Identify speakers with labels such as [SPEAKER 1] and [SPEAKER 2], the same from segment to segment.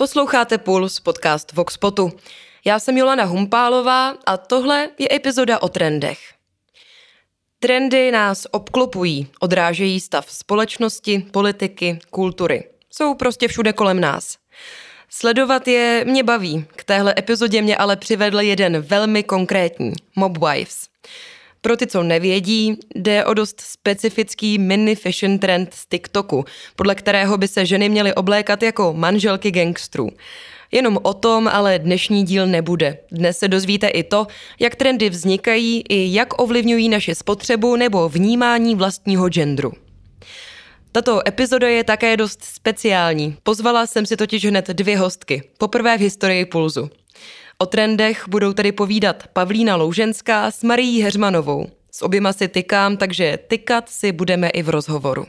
[SPEAKER 1] Posloucháte Puls, podcast Voxpotu. Já jsem Jolana Humpálová a tohle je epizoda o trendech. Trendy nás obklopují, odrážejí stav společnosti, politiky, kultury. Jsou prostě všude kolem nás. Sledovat je mě baví. K téhle epizodě mě ale přivedl jeden velmi konkrétní, Mob Wives. Pro ty, co nevědí, jde o dost specifický mini fashion trend z TikToku, podle kterého by se ženy měly oblékat jako manželky gangstrů. Jenom o tom ale dnešní díl nebude. Dnes se dozvíte i to, jak trendy vznikají i jak ovlivňují naše spotřebu nebo vnímání vlastního genderu. Tato epizoda je také dost speciální. Pozvala jsem si totiž hned dvě hostky. Poprvé v historii Pulzu. O trendech budou tedy povídat Pavlína Louženská s Marií Heřmanovou. S oběma si tykám, takže tykat si budeme i v rozhovoru.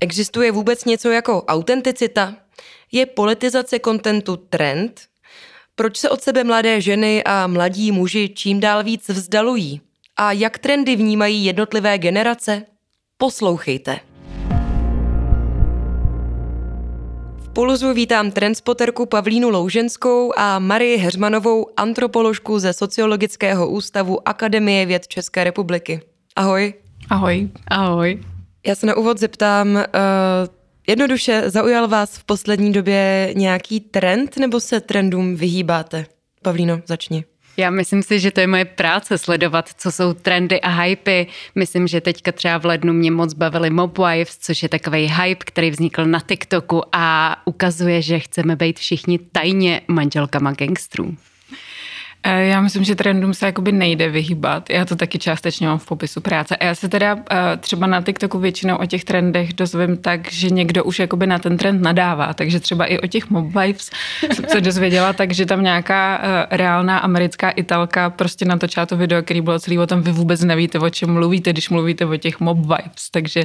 [SPEAKER 1] Existuje vůbec něco jako autenticita? Je politizace kontentu trend? Proč se od sebe mladé ženy a mladí muži čím dál víc vzdalují? A jak trendy vnímají jednotlivé generace? Poslouchejte. Pulzu vítám trendspoterku Pavlínu Louženskou a Marii Heřmanovou, antropoložku ze Sociologického ústavu Akademie věd České republiky. Ahoj.
[SPEAKER 2] Ahoj.
[SPEAKER 3] Ahoj.
[SPEAKER 1] Já se na úvod zeptám, uh, jednoduše zaujal vás v poslední době nějaký trend nebo se trendům vyhýbáte? Pavlíno, začni.
[SPEAKER 3] Já myslím si, že to je moje práce sledovat, co jsou trendy a hypy. Myslím, že teďka třeba v lednu mě moc bavili Mob Wives, což je takový hype, který vznikl na TikToku a ukazuje, že chceme být všichni tajně manželkama gangstrů.
[SPEAKER 2] Eh, já myslím, že trendům se jakoby nejde vyhýbat. Já to taky částečně mám v popisu práce. A já se teda eh, třeba na TikToku většinou o těch trendech dozvím tak, že někdo už jakoby na ten trend nadává. Takže třeba i o těch mob vibes jsem se dozvěděla, takže tam nějaká eh, reálná americká italka prostě natočila to video, který bylo celý o tom, vy vůbec nevíte, o čem mluvíte, když mluvíte o těch mob vibes. Takže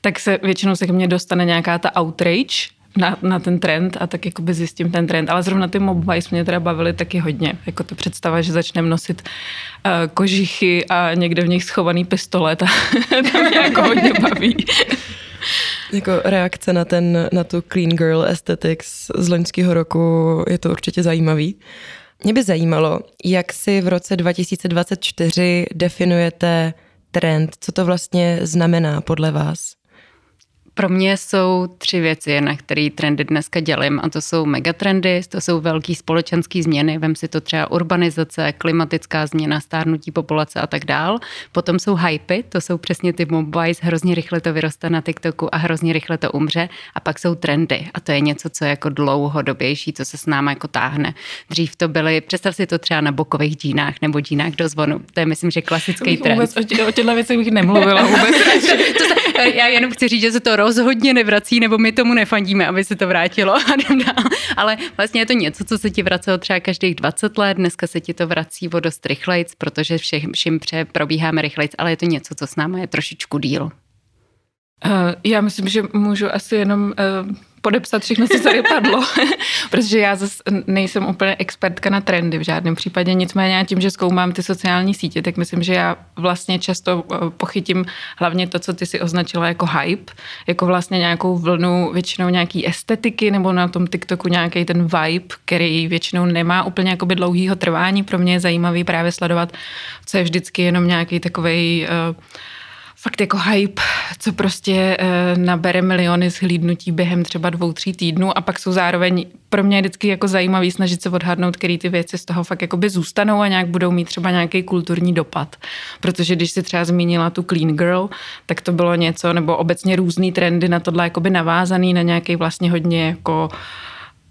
[SPEAKER 2] tak se většinou se ke mně dostane nějaká ta outrage, na, na ten trend a tak jakoby zjistím ten trend. Ale zrovna ty mob mě teda bavily taky hodně. Jako to představa, že začneme nosit uh, kožichy a někde v nich schovaný pistolet a to mě jako hodně baví.
[SPEAKER 1] Jako reakce na, ten, na tu clean girl aesthetics z loňského roku je to určitě zajímavý. Mě by zajímalo, jak si v roce 2024 definujete trend, co to vlastně znamená podle vás?
[SPEAKER 3] Pro mě jsou tři věci, na které trendy dneska dělím a to jsou megatrendy, to jsou velké společenské změny, vem si to třeba urbanizace, klimatická změna, stárnutí populace a tak dál. Potom jsou hypy, to jsou přesně ty mobiles, hrozně rychle to vyroste na TikToku a hrozně rychle to umře. A pak jsou trendy a to je něco, co je jako dlouhodobější, co se s náma jako táhne. Dřív to byly, představ si to třeba na bokových džínách nebo džínách do zvonu. To je myslím, že klasický trend.
[SPEAKER 2] Vůbec o, tě, o těchto věcech bych nemluvila vůbec.
[SPEAKER 3] to se, já jenom chci říct, že se to rozhodně nevrací, nebo my tomu nefandíme, aby se to vrátilo. Ale vlastně je to něco, co se ti vracelo třeba každých 20 let, dneska se ti to vrací o dost rychlejc, protože všem, pře probíháme rychlejc, ale je to něco, co s námi je trošičku díl.
[SPEAKER 2] Uh, já myslím, že můžu asi jenom uh, podepsat všechno, co tady padlo, protože já zase nejsem úplně expertka na trendy v žádném případě, nicméně já tím, že zkoumám ty sociální sítě, tak myslím, že já vlastně často eh, pochytím hlavně to, co ty si označila jako hype, jako vlastně nějakou vlnu většinou nějaký estetiky nebo na tom TikToku nějaký ten vibe, který většinou nemá úplně jakoby dlouhýho trvání. Pro mě je zajímavý právě sledovat, co je vždycky jenom nějaký takovej uh, fakt jako hype, co prostě e, nabere miliony zhlídnutí během třeba dvou, tří týdnů a pak jsou zároveň pro mě vždycky jako zajímavý snažit se odhadnout, který ty věci z toho fakt jako by zůstanou a nějak budou mít třeba nějaký kulturní dopad. Protože když si třeba zmínila tu clean girl, tak to bylo něco, nebo obecně různý trendy na tohle jako by navázaný na nějaký vlastně hodně jako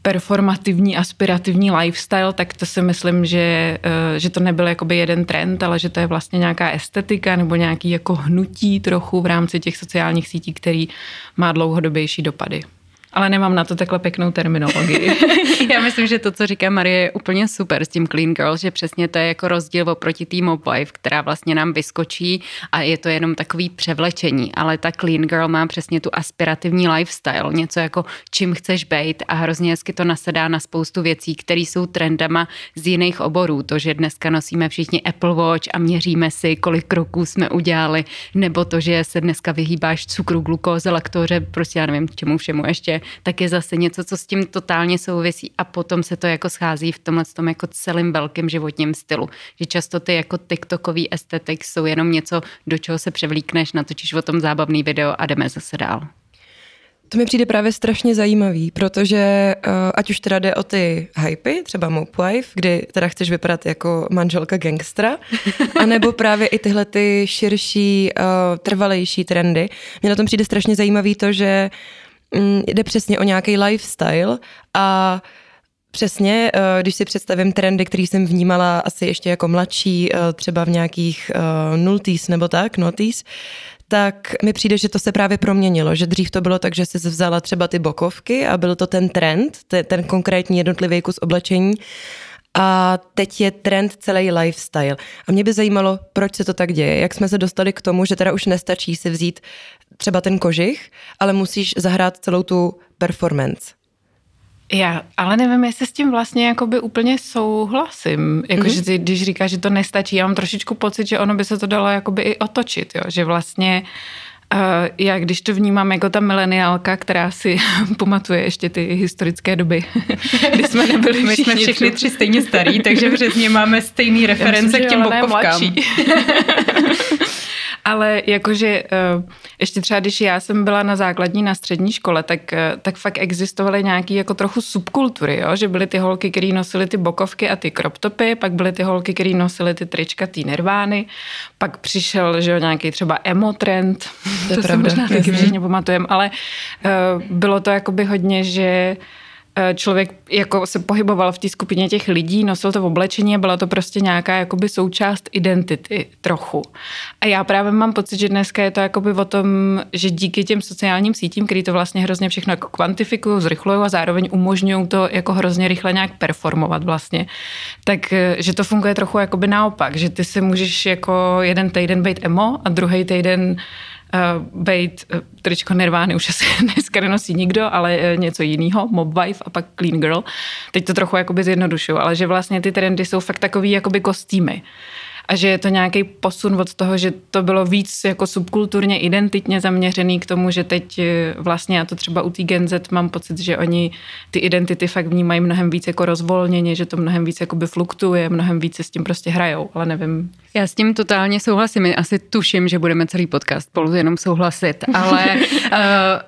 [SPEAKER 2] performativní, aspirativní lifestyle, tak to si myslím, že, eh, že to nebyl jakoby jeden trend, ale že to je vlastně nějaká estetika nebo nějaký jako hnutí trochu v rámci těch sociálních sítí, který má dlouhodobější dopady ale nemám na to takhle pěknou terminologii.
[SPEAKER 3] Já myslím, že to, co říká Marie, je úplně super s tím Clean Girl, že přesně to je jako rozdíl oproti té Mob Wife, která vlastně nám vyskočí a je to jenom takový převlečení, ale ta Clean Girl má přesně tu aspirativní lifestyle, něco jako čím chceš být a hrozně hezky to nasedá na spoustu věcí, které jsou trendama z jiných oborů. To, že dneska nosíme všichni Apple Watch a měříme si, kolik kroků jsme udělali, nebo to, že se dneska vyhýbáš cukru, glukóze, laktóře, prostě já nevím, čemu všemu ještě, tak je zase něco, co s tím totálně souvisí a potom se to jako schází v tomhle tom jako celým velkým životním stylu. Že často ty jako TikTokový estetik jsou jenom něco, do čeho se převlíkneš, natočíš o tom zábavný video a jdeme zase dál.
[SPEAKER 1] To mi přijde právě strašně zajímavý, protože uh, ať už teda jde o ty hypy, třeba Mope Wife, kdy teda chceš vypadat jako manželka gangstra, anebo právě i tyhle ty širší, uh, trvalejší trendy. Mně na tom přijde strašně zajímavý to, že jde přesně o nějaký lifestyle a Přesně, eh, když si představím trendy, které jsem vnímala asi ještě jako mladší, třeba v nějakých nultís nebo tak, notis, tak mi přijde, že to se právě proměnilo, že dřív to bylo tak, že jsi vzala třeba ty bokovky a byl to ten trend, ten konkrétní jednotlivý kus oblečení a teď je trend celý lifestyle. A mě by zajímalo, proč se to tak děje, jak jsme se dostali k tomu, že teda už nestačí si vzít třeba ten kožich, ale musíš zahrát celou tu performance.
[SPEAKER 2] Já ale nevím, jestli s tím vlastně jakoby úplně souhlasím. Jakože mm-hmm. když říkáš, že to nestačí, já mám trošičku pocit, že ono by se to dalo jakoby i otočit, jo? že vlastně uh, já když to vnímám jako ta mileniálka, která si pamatuje ještě ty historické doby, kdy jsme nebyli
[SPEAKER 3] My jsme všechny tři stejně starý, takže přesně máme stejný reference k těm bokovkám.
[SPEAKER 2] Ale jakože eh, ještě třeba, když já jsem byla na základní, na střední škole, tak, eh, tak fakt existovaly nějaký jako trochu subkultury, jo? že byly ty holky, které nosily ty bokovky a ty crop topy, pak byly ty holky, které nosily ty trička, ty nirvány, pak přišel, že jo, nějaký třeba emo trend, to, to se možná taky všichni pamatujeme, ale uh, bylo to jakoby hodně, že Eh, člověk jako se pohyboval v té skupině těch lidí, nosil to v oblečení a byla to prostě nějaká jakoby součást identity trochu. A já právě mám pocit, že dneska je to jakoby o tom, že díky těm sociálním sítím, který to vlastně hrozně všechno jako kvantifikují, zrychlují a zároveň umožňují to jako hrozně rychle nějak performovat vlastně, tak eh, že to funguje trochu jakoby naopak, že ty si můžeš jako jeden týden být emo a druhý týden uh, být uh, tričko Nirvány už asi dneska nenosí nikdo, ale uh, něco jiného, Mob Wife a pak Clean Girl. Teď to trochu jakoby zjednodušuju, ale že vlastně ty trendy jsou fakt takový jakoby kostýmy a že je to nějaký posun od toho, že to bylo víc jako subkulturně identitně zaměřený k tomu, že teď eh, vlastně já to třeba u té Gen Z mám pocit, že oni ty identity fakt vnímají mnohem víc jako rozvolněně, že to mnohem víc jakoby fluktuje, mnohem víc se s tím prostě hrajou, ale nevím.
[SPEAKER 3] Já s tím totálně souhlasím. Asi tuším, že budeme celý podcast spolu jenom souhlasit, ale uh,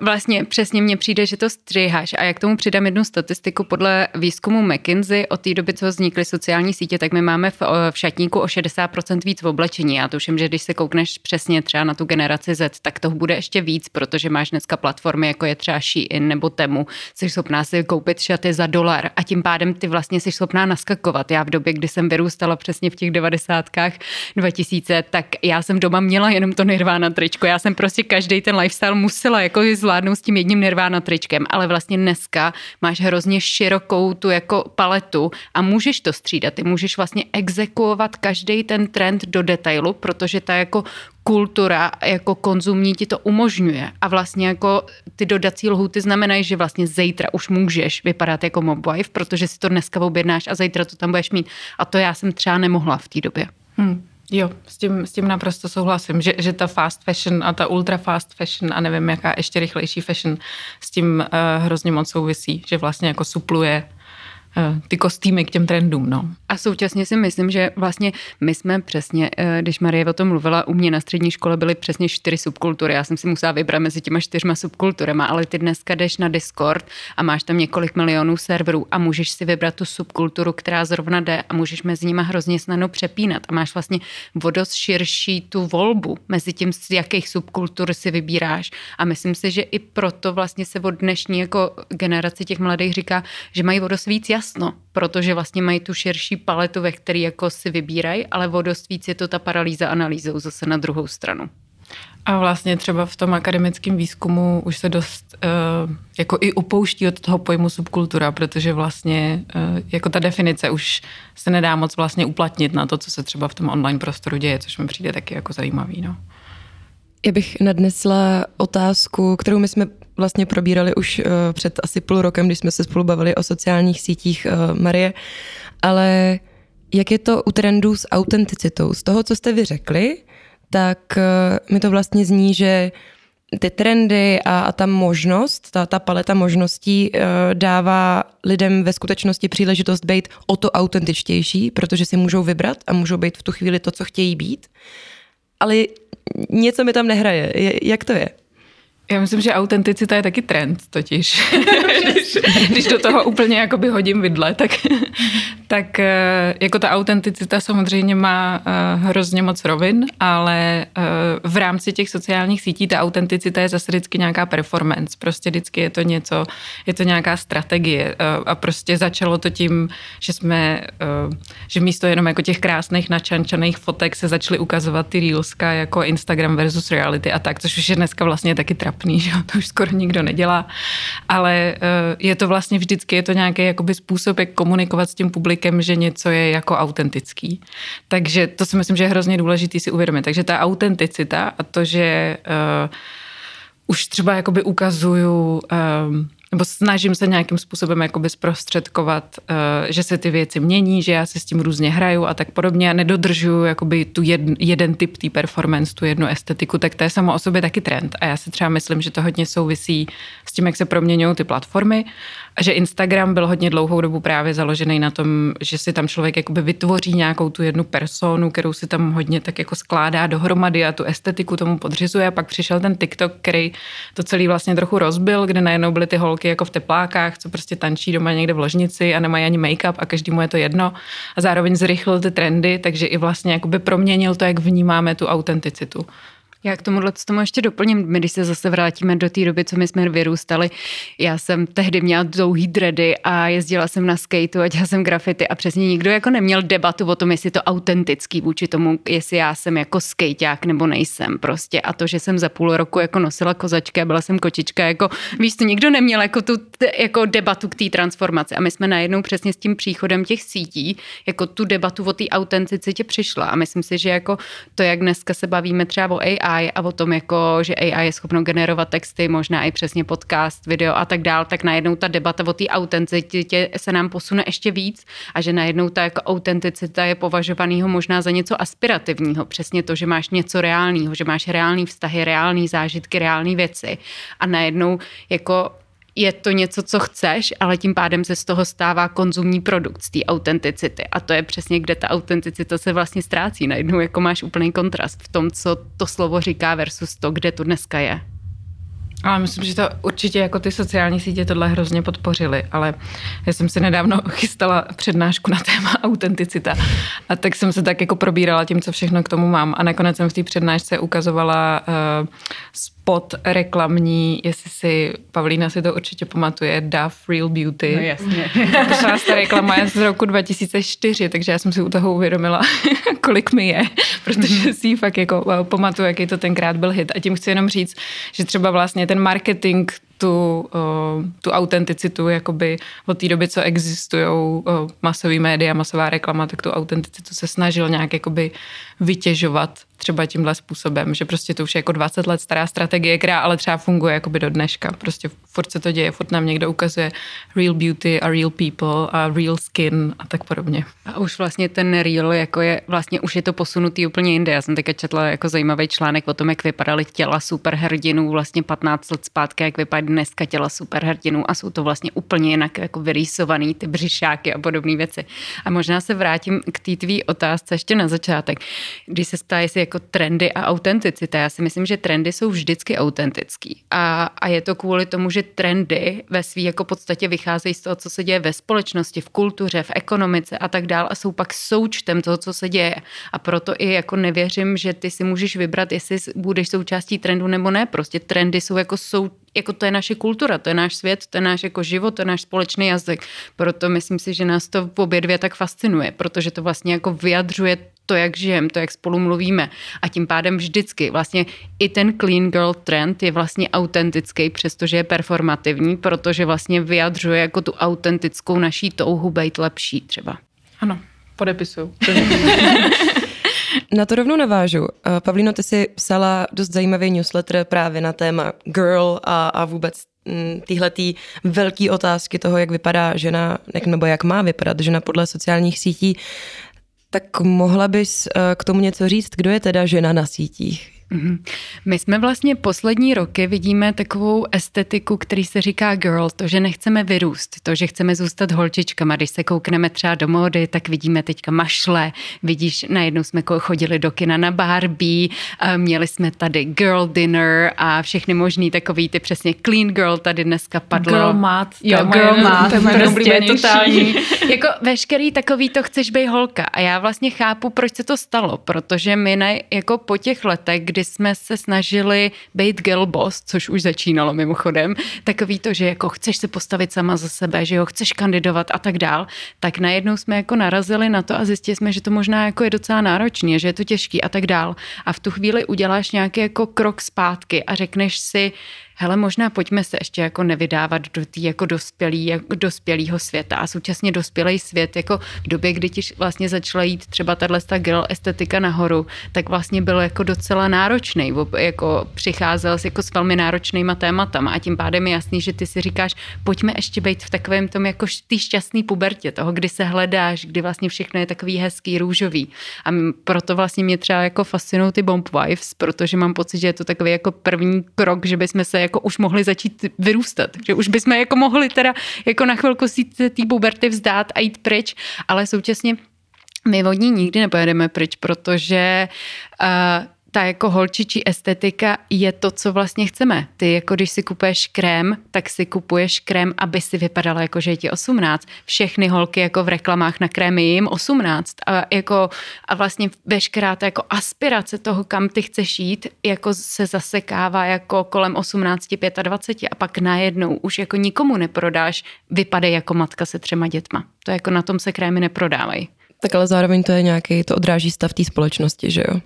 [SPEAKER 3] vlastně přesně mně přijde, že to stříháš. A jak tomu přidám jednu statistiku podle výzkumu McKinsey od té doby, co vznikly sociální sítě, tak my máme v, v šatníku o 60 50% víc v oblečení. Já tuším, že když se koukneš přesně třeba na tu generaci Z, tak toho bude ještě víc, protože máš dneska platformy, jako je třeba Shein nebo Temu, jsi schopná si koupit šaty za dolar a tím pádem ty vlastně jsi schopná naskakovat. Já v době, kdy jsem vyrůstala přesně v těch devadesátkách 2000, tak já jsem doma měla jenom to Nirvana tričko. Já jsem prostě každý ten lifestyle musela jako zvládnout s tím jedním Nirvana tričkem, ale vlastně dneska máš hrozně širokou tu jako paletu a můžeš to střídat. Ty můžeš vlastně exekuovat každý ten ten trend do detailu, protože ta jako kultura jako konzumní ti to umožňuje. A vlastně jako ty dodací lhuty znamenají, že vlastně zítra už můžeš vypadat jako mob wife, protože si to dneska objednáš a zítra to tam budeš mít. A to já jsem třeba nemohla v té době.
[SPEAKER 2] Hmm. Jo, s tím, s tím naprosto souhlasím, že, že ta fast fashion a ta ultra fast fashion a nevím, jaká ještě rychlejší fashion s tím uh, hrozně moc souvisí, že vlastně jako supluje ty kostýmy k těm trendům. No.
[SPEAKER 3] A současně si myslím, že vlastně my jsme přesně, eh, když Marie o tom mluvila, u mě na střední škole byly přesně čtyři subkultury. Já jsem si musela vybrat mezi těma čtyřma subkulturama, ale ty dneska jdeš na Discord a máš tam několik milionů serverů a můžeš si vybrat tu subkulturu, která zrovna jde a můžeš mezi nimi hrozně snadno přepínat a máš vlastně vodost širší tu volbu mezi tím, z jakých subkultur si vybíráš. A myslím si, že i proto vlastně se od dnešní jako generaci těch mladých říká, že mají vodost víc jasno, protože vlastně mají tu širší paletu, ve který jako si vybírají, ale o dost víc je to ta paralýza analýzou zase na druhou stranu.
[SPEAKER 2] A vlastně třeba v tom akademickém výzkumu už se dost uh, jako i upouští od toho pojmu subkultura, protože vlastně uh, jako ta definice už se nedá moc vlastně uplatnit na to, co se třeba v tom online prostoru děje, což mi přijde taky jako zajímavý. No.
[SPEAKER 1] Já bych nadnesla otázku, kterou my jsme vlastně probírali už uh, před asi půl rokem, když jsme se spolu bavili o sociálních sítích uh, Marie, ale jak je to u trendů s autenticitou? Z toho, co jste vy řekli, tak uh, mi to vlastně zní, že ty trendy a, a ta možnost, ta, ta paleta možností uh, dává lidem ve skutečnosti příležitost být o to autentičtější, protože si můžou vybrat a můžou být v tu chvíli to, co chtějí být. Ale něco mi tam nehraje. Jak to je?
[SPEAKER 2] Já myslím, že autenticita je taky trend totiž. když, když do toho úplně jakoby hodím vidle, tak, tak eh, jako ta autenticita samozřejmě má eh, hrozně moc rovin, ale eh, v rámci těch sociálních sítí ta autenticita je zase vždycky nějaká performance. Prostě vždycky je to něco, je to nějaká strategie a prostě začalo to tím, že jsme, že místo jenom jako těch krásných načančaných fotek se začaly ukazovat ty reelska jako Instagram versus reality a tak, což už je dneska vlastně taky trapný, že to už skoro nikdo nedělá, ale je to vlastně vždycky, je to nějaký jakoby způsob, jak komunikovat s tím publikem zvykem, že něco je jako autentický. Takže to si myslím, že je hrozně důležitý si uvědomit. Takže ta autenticita a to, že uh, už třeba jakoby ukazuju um, nebo snažím se nějakým způsobem jakoby zprostředkovat, uh, že se ty věci mění, že já se s tím různě hraju a tak podobně a nedodržuju jakoby tu jed, jeden typ té performance, tu jednu estetiku, tak to je samo o sobě taky trend. A já si třeba myslím, že to hodně souvisí s tím, jak se proměňují ty platformy že Instagram byl hodně dlouhou dobu právě založený na tom, že si tam člověk jakoby vytvoří nějakou tu jednu personu, kterou si tam hodně tak jako skládá dohromady a tu estetiku tomu podřizuje. A pak přišel ten TikTok, který to celý vlastně trochu rozbil, kde najednou byly ty holky jako v teplákách, co prostě tančí doma někde v ložnici a nemají ani make-up a každému je to jedno. A zároveň zrychlil ty trendy, takže i vlastně jakoby proměnil to, jak vnímáme tu autenticitu.
[SPEAKER 3] Já k tomuhle tomu ještě doplním, my když se zase vrátíme do té doby, co my jsme vyrůstali. Já jsem tehdy měla dlouhý dredy a jezdila jsem na skateu a dělala jsem grafity a přesně nikdo jako neměl debatu o tom, jestli to autentický vůči tomu, jestli já jsem jako skejťák nebo nejsem prostě. A to, že jsem za půl roku jako nosila kozačky a byla jsem kočička, jako víš, to nikdo neměl jako tu jako debatu k té transformaci. A my jsme najednou přesně s tím příchodem těch sítí, jako tu debatu o té autenticitě přišla. A myslím si, že jako to, jak dneska se bavíme třeba o AI, AI a o tom, jako, že AI je schopno generovat texty, možná i přesně podcast, video a tak dál, tak najednou ta debata o té autenticitě se nám posune ještě víc a že najednou ta jako autenticita je považovanýho možná za něco aspirativního. Přesně to, že máš něco reálného, že máš reální vztahy, reální zážitky, reální věci a najednou jako je to něco, co chceš, ale tím pádem se z toho stává konzumní produkt, z té autenticity. A to je přesně, kde ta autenticita se vlastně ztrácí. Najednou jako máš úplný kontrast v tom, co to slovo říká versus to, kde to dneska je.
[SPEAKER 2] Ale myslím, že to určitě jako ty sociální sítě tohle hrozně podpořily, ale já jsem si nedávno chystala přednášku na téma autenticita a tak jsem se tak jako probírala tím, co všechno k tomu mám a nakonec jsem v té přednášce ukazovala uh, spot reklamní, jestli si, Pavlína si to určitě pamatuje, Duff Real Beauty.
[SPEAKER 3] No jasně.
[SPEAKER 2] ta reklama je z roku 2004, takže já jsem si u toho uvědomila, kolik mi je, protože si fakt jako pamatuju, jaký to tenkrát byl hit. A tím chci jenom říct, že třeba vlastně ten marketing tu, uh, tu autenticitu, jakoby od té doby, co existují uh, masový média, masová reklama, tak tu autenticitu se snažil nějak jakoby vytěžovat třeba tímhle způsobem, že prostě to už je jako 20 let stará strategie, která ale třeba funguje jakoby do dneška. Prostě furt se to děje, furt nám někdo ukazuje real beauty a real people a real skin a tak podobně.
[SPEAKER 3] A už vlastně ten real jako je, vlastně už je to posunutý úplně jinde. Já jsem teďka četla jako zajímavý článek o tom, jak vypadaly těla superhrdinů vlastně 15 let zpátky, jak vypadají dneska těla superhrdinů a jsou to vlastně úplně jinak jako vyrýsovaný ty břišáky a podobné věci. A možná se vrátím k té tvý otázce ještě na začátek, když se stá, jestli jako trendy a autenticita. Já si myslím, že trendy jsou vždycky autentický. A, a je to kvůli tomu, že trendy ve svý jako podstatě vycházejí z toho, co se děje ve společnosti, v kultuře, v ekonomice a tak dál a jsou pak součtem toho, co se děje. A proto i jako nevěřím, že ty si můžeš vybrat, jestli budeš součástí trendu nebo ne. Prostě trendy jsou jako sou, jako to je naše kultura, to je náš svět, to je náš jako život, to je náš společný jazyk. Proto myslím si, že nás to v obě dvě tak fascinuje, protože to vlastně jako vyjadřuje to, jak žijeme, to, jak spolu mluvíme. A tím pádem vždycky vlastně i ten clean girl trend je vlastně autentický, přestože je performativní, protože vlastně vyjadřuje jako tu autentickou naší touhu být lepší třeba.
[SPEAKER 2] Ano, podepisuju.
[SPEAKER 1] Na to rovnou navážu. Eh, Pavlíno, ty jsi psala dost zajímavý newsletter právě na téma girl a, a vůbec mm, tyhletý velký otázky toho, jak vypadá žena, nebo jak má vypadat žena podle sociálních sítí. Tak mohla bys eh, k tomu něco říct, kdo je teda žena na sítích?
[SPEAKER 3] Mm-hmm. My jsme vlastně poslední roky vidíme takovou estetiku, který se říká girl, to, že nechceme vyrůst, to, že chceme zůstat holčičkama. Když se koukneme třeba do módy, tak vidíme teďka mašle, vidíš, najednou jsme chodili do kina na Barbie, měli jsme tady girl dinner a všechny možný takový ty přesně clean girl tady dneska padlo.
[SPEAKER 2] Girl mat.
[SPEAKER 3] Jo, girl mat, prostě totální. jako veškerý takový to chceš být holka. A já vlastně chápu, proč se to stalo, protože my ne, jako po těch letech, kdy jsme se snažili být girl boss, což už začínalo mimochodem, takový to, že jako chceš se postavit sama za sebe, že jo, chceš kandidovat a tak dál, tak najednou jsme jako narazili na to a zjistili jsme, že to možná jako je docela náročné, že je to těžký a tak dál. A v tu chvíli uděláš nějaký jako krok zpátky a řekneš si, hele, možná pojďme se ještě jako nevydávat do tý jako dospělý, jako dospělého světa a současně dospělý svět, jako v době, kdy ti vlastně začala jít třeba tahle girl estetika nahoru, tak vlastně byl jako docela náročný, jako přicházel jako s velmi náročnýma tématama a tím pádem je jasný, že ty si říkáš, pojďme ještě být v takovém tom jako ty šťastný pubertě, toho, kdy se hledáš, kdy vlastně všechno je takový hezký, růžový. A proto vlastně mě třeba jako fascinují ty bomb wives, protože mám pocit, že je to takový jako první krok, že bychom se jako už mohli začít vyrůstat. Že už bychom jako mohli teda jako na chvilku si té puberty vzdát a jít pryč, ale současně my od ní nikdy nepojedeme pryč, protože uh, ta jako holčičí estetika je to, co vlastně chceme. Ty jako když si kupuješ krém, tak si kupuješ krém, aby si vypadala jako, že je ti 18. Všechny holky jako v reklamách na krémy jim 18. A, jako, a vlastně veškerá ta jako aspirace toho, kam ty chceš jít, jako se zasekává jako kolem 18, 25 a pak najednou už jako nikomu neprodáš, vypadej jako matka se třema dětma. To jako na tom se krémy neprodávají.
[SPEAKER 1] Tak ale zároveň to je nějaký, to odráží stav té společnosti, že jo?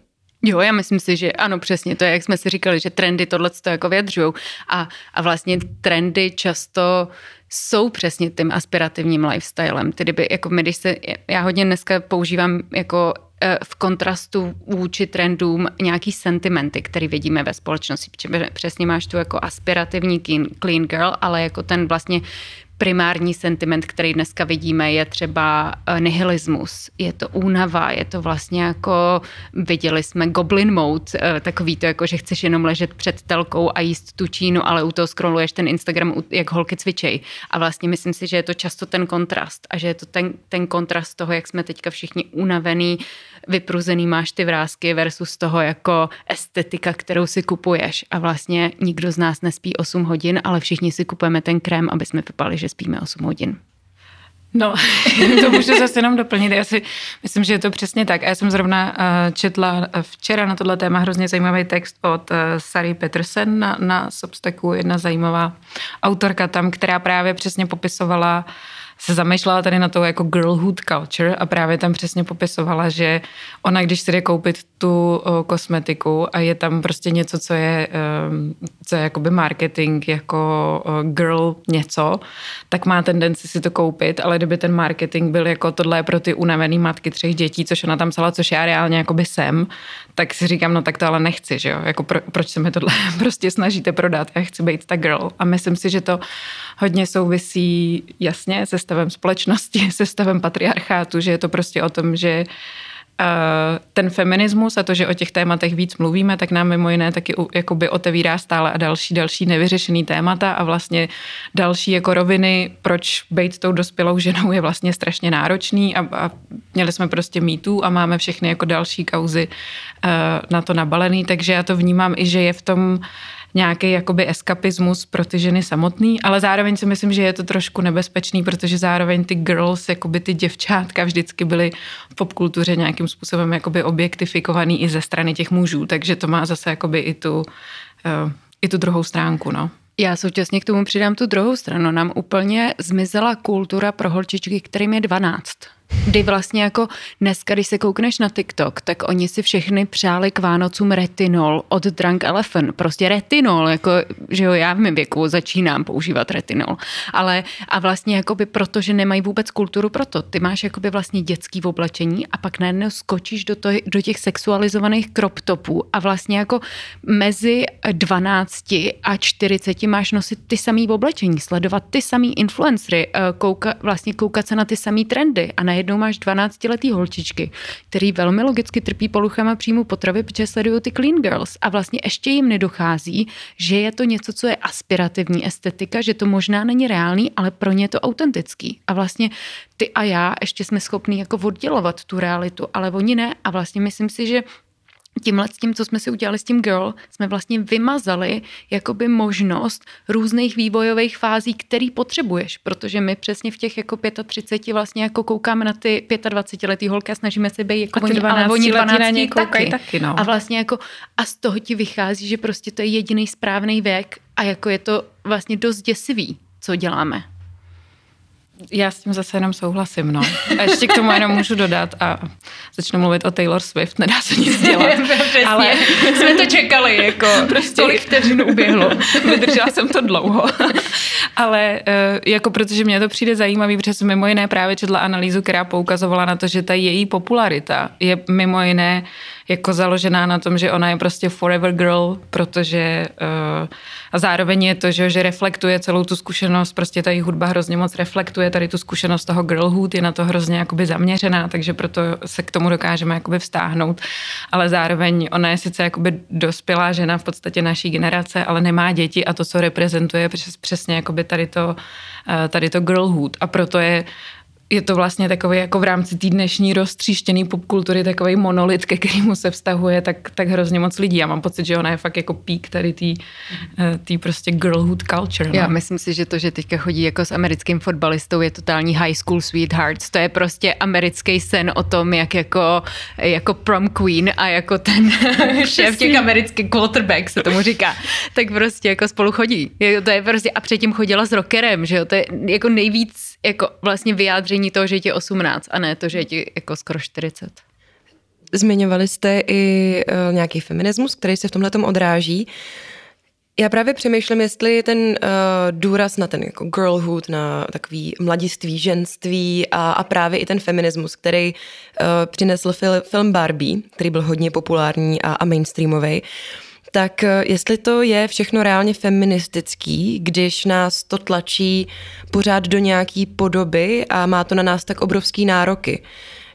[SPEAKER 3] Jo, já myslím si, že ano, přesně, to je, jak jsme si říkali, že trendy tohle to jako vyjadřují a, a vlastně trendy často jsou přesně tím aspirativním lifestylem. Tedy by, jako my, když se, já hodně dneska používám jako eh, v kontrastu vůči trendům nějaký sentimenty, které vidíme ve společnosti. Přesně máš tu jako aspirativní clean girl, ale jako ten vlastně primární sentiment, který dneska vidíme, je třeba eh, nihilismus, je to únava, je to vlastně jako, viděli jsme goblin mode, eh, takový to jako, že chceš jenom ležet před telkou a jíst tu čínu, ale u toho scrolluješ ten Instagram, jak holky cvičej. A vlastně myslím si, že je to často ten kontrast a že je to ten, ten kontrast toho, jak jsme teďka všichni unavený, vypruzený máš ty vrázky versus toho jako estetika, kterou si kupuješ. A vlastně nikdo z nás nespí 8 hodin, ale všichni si kupujeme ten krém, aby jsme vypali, že spíme 8 hodin.
[SPEAKER 2] No, to můžu zase jenom doplnit. Já si myslím, že je to přesně tak. Já jsem zrovna eh, četla včera na tohle téma hrozně zajímavý text od eh, Sary Petersen na, na Substacku, jedna zajímavá autorka tam, která právě přesně popisovala uh, se zamýšlela tady na to jako girlhood culture a právě tam přesně popisovala, že ona, když si jde koupit tu o, kosmetiku a je tam prostě něco, co je, um, co je jakoby marketing, jako o, girl něco, tak má tendenci si to koupit, ale kdyby ten marketing byl jako tohle pro ty unavený matky třech dětí, což ona tam psala, což já reálně jakoby jsem, tak si říkám, no tak to ale nechci, že jo, jako pro, proč se mi tohle prostě snažíte prodat, já chci být ta girl. A myslím si, že to hodně souvisí jasně se stavem společnosti, se stavem patriarchátu, že je to prostě o tom, že ten feminismus a to, že o těch tématech víc mluvíme, tak nám mimo jiné taky jakoby otevírá stále a další, další nevyřešený témata a vlastně další jako roviny, proč být tou dospělou ženou je vlastně strašně náročný a, a měli jsme prostě mýtů a máme všechny jako další kauzy uh, na to nabalený, takže já to vnímám i, že je v tom nějaký jakoby eskapismus pro ty ženy samotný, ale zároveň si myslím, že je to trošku nebezpečný, protože zároveň ty girls, jakoby ty děvčátka vždycky byly v popkultuře nějakým způsobem jakoby objektifikovaný i ze strany těch mužů, takže to má zase jakoby i tu, uh, i tu druhou stránku, no.
[SPEAKER 3] Já současně k tomu přidám tu druhou stranu. Nám úplně zmizela kultura pro holčičky, kterým je 12 kdy vlastně jako dneska, když se koukneš na TikTok, tak oni si všechny přáli k Vánocům retinol od Drunk Elephant. Prostě retinol, jako, že jo, já v mém věku začínám používat retinol. Ale a vlastně jakoby protože nemají vůbec kulturu pro to. Ty máš jakoby vlastně dětský v oblečení a pak najednou skočíš do, to, do těch sexualizovaných crop topů a vlastně jako mezi 12 a 40 máš nosit ty samý oblečení, sledovat ty samý influencery, eh, kouka, vlastně koukat se na ty samý trendy a ne najednou máš 12-letý holčičky, který velmi logicky trpí poruchama příjmu potravy, protože sledují ty clean girls a vlastně ještě jim nedochází, že je to něco, co je aspirativní estetika, že to možná není reálný, ale pro ně je to autentický. A vlastně ty a já ještě jsme schopní jako oddělovat tu realitu, ale oni ne. A vlastně myslím si, že tímhle s tím, co jsme si udělali s tím Girl, jsme vlastně vymazali jakoby možnost různých vývojových fází, který potřebuješ, protože my přesně v těch jako 35 vlastně jako koukáme na ty 25 letý holky a snažíme se být jako oni, ale oni 12 na ně taky. taky no. A vlastně jako a z toho ti vychází, že prostě to je jediný správný věk a jako je to vlastně dost děsivý, co děláme.
[SPEAKER 2] Já s tím zase jenom souhlasím, no. A ještě k tomu jenom můžu dodat a začnu mluvit o Taylor Swift, nedá se nic dělat.
[SPEAKER 3] ale jsme to čekali, jako prostě tolik vteřin uběhlo.
[SPEAKER 2] Vydržela jsem to dlouho. ale eh, jako protože mě to přijde zajímavý, protože jsem mimo jiné právě četla analýzu, která poukazovala na to, že ta její popularita je mimo jiné jako založená na tom, že ona je prostě forever girl, protože uh, a zároveň je to, že, že reflektuje celou tu zkušenost, prostě ta hudba hrozně moc reflektuje tady tu zkušenost toho girlhood, je na to hrozně jakoby zaměřená, takže proto se k tomu dokážeme jakoby vstáhnout, ale zároveň ona je sice jakoby dospělá žena v podstatě naší generace, ale nemá děti a to, co reprezentuje přes, přesně jakoby tady to, eh, tady to girlhood. A proto je je to vlastně takový jako v rámci té dnešní roztříštěný popkultury takový monolit, ke kterému se vztahuje tak, tak hrozně moc lidí. Já mám pocit, že ona je fakt jako pík tady té prostě girlhood culture. No.
[SPEAKER 3] Já myslím si, že to, že teďka chodí jako s americkým fotbalistou, je totální high school sweethearts. To je prostě americký sen o tom, jak jako, jako prom queen a jako ten šéf těch amerických quarterback se tomu říká. Tak prostě jako spolu chodí. To je prostě a předtím chodila s rockerem, že jo? To je jako nejvíc jako vlastně vyjádření toho, že je ti 18 a ne to, že je ti jako skoro 40.
[SPEAKER 1] Zmiňovali jste i uh, nějaký feminismus, který se v tomhle odráží. Já právě přemýšlím, jestli ten uh, důraz na ten jako girlhood, na takový mladiství, ženství a, a právě i ten feminismus, který uh, přinesl fil, film Barbie, který byl hodně populární a, a mainstreamový, tak eh, jestli to je všechno reálně feministický, když nás to tlačí pořád do nějaký podoby a má to na nás tak obrovský nároky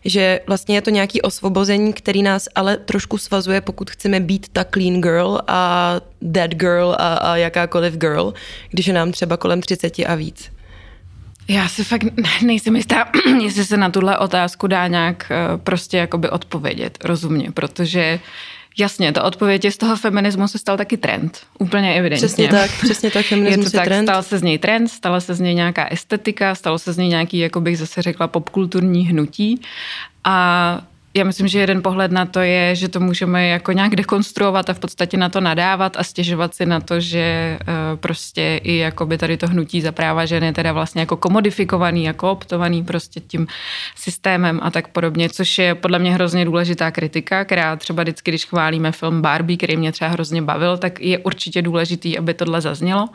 [SPEAKER 1] že vlastně je to nějaký osvobození, který nás ale trošku svazuje, pokud chceme být ta clean girl a dead girl a, a jakákoliv girl, když je nám třeba kolem 30 a víc.
[SPEAKER 2] Já si fakt nejsem jistá, jestli se na tuhle otázku dá nějak eh, prostě jakoby odpovědět rozumně, protože Jasně, ta odpověď je z toho feminismu se stal taky trend. Úplně evidentně.
[SPEAKER 1] Přesně tak, přesně tak, feminismus je, to je tak, trend.
[SPEAKER 2] Stal se z něj trend, stala se z něj nějaká estetika, stalo se z něj nějaký, jako bych zase řekla, popkulturní hnutí. A já myslím, že jeden pohled na to je, že to můžeme jako nějak dekonstruovat a v podstatě na to nadávat a stěžovat si na to, že eh, prostě i jakoby tady to hnutí za práva žen je teda vlastně jako komodifikovaný, jako optovaný prostě tím systémem a tak podobně, což je podle mě hrozně důležitá kritika, která třeba vždycky, když chválíme film Barbie, který mě třeba hrozně bavil, tak je určitě důležitý, aby tohle zaznělo.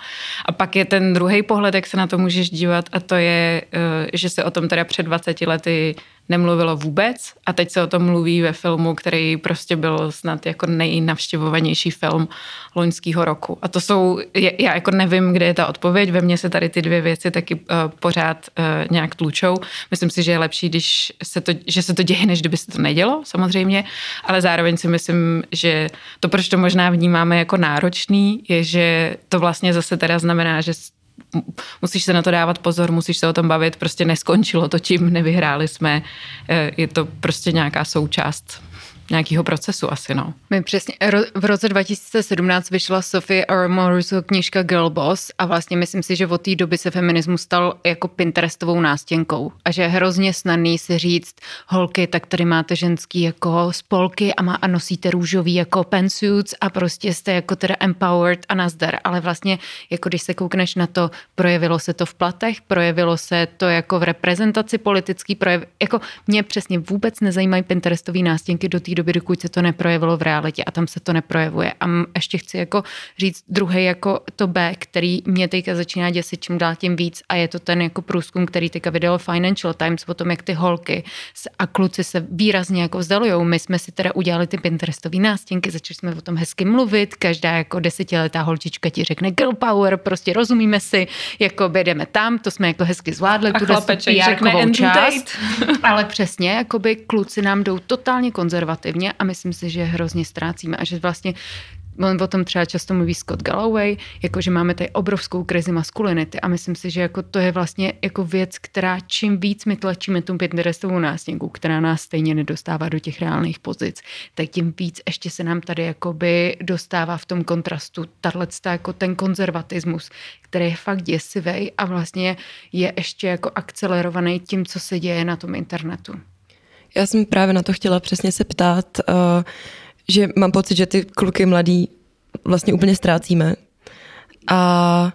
[SPEAKER 2] A pak je ten druhý pohled, jak se na to můžeš dívat a to je, eh, že se o tom teda před 20 lety nemluvilo vůbec a teď se o tom mluví ve filmu, který prostě byl snad jako nejnavštěvovanější film loňského roku. A to jsou, já jako nevím, kde je ta odpověď, ve mně se tady ty dvě věci taky uh, pořád uh, nějak tlučou. Myslím si, že je lepší, když se to, že se to děje, než kdyby se to nedělo, samozřejmě, ale zároveň si myslím, že to, proč to možná vnímáme jako náročný, je, že to vlastně zase teda znamená, že musíš se na to dávat pozor, musíš se o tom bavit, prostě neskončilo to tím, nevyhráli jsme, eh, je to prostě nějaká součást nějakého procesu asi, no.
[SPEAKER 3] My přesně, v roce 2017 vyšla Sophie Aramorus knížka Girl Boss a vlastně myslím si, že od té doby se feminismus stal jako Pinterestovou nástěnkou a že je hrozně snadný si říct, holky, tak tady máte ženský jako spolky a, má, a nosíte růžový jako pensuits a prostě jste jako teda empowered a nazdar, ale vlastně jako když se koukneš na to, projevilo se to v platech, projevilo se to jako v reprezentaci politický projev, jako mě přesně vůbec nezajímají Pinterestové nástěnky do té té doby, dokud se to neprojevilo v realitě a tam se to neprojevuje. A ještě chci jako říct druhý jako to B, který mě teďka začíná děsit čím dál tím víc a je to ten jako průzkum, který teďka vydal Financial Times o tom, jak ty holky a kluci se výrazně jako vzdalujou. My jsme si teda udělali ty Pinterestové nástěnky, začali jsme o tom hezky mluvit, každá jako desetiletá holčička ti řekne girl power, prostě rozumíme si, jako jdeme tam, to jsme jako hezky zvládli,
[SPEAKER 2] a tu řekne část.
[SPEAKER 3] ale přesně, jakoby kluci nám jdou totálně konzervativně a myslím si, že hrozně ztrácíme a že vlastně On o tom třeba často mluví Scott Galloway, jako že máme tady obrovskou krizi maskulinity a myslím si, že jako to je vlastně jako věc, která čím víc my tlačíme tu Pinterestovou nástěnku, která nás stejně nedostává do těch reálných pozic, tak tím víc ještě se nám tady jakoby dostává v tom kontrastu tahle jako ten konzervatismus, který je fakt děsivý a vlastně je ještě jako akcelerovaný tím, co se děje na tom internetu.
[SPEAKER 1] Já jsem právě na to chtěla přesně se ptát, uh, že mám pocit, že ty kluky mladý vlastně úplně ztrácíme. A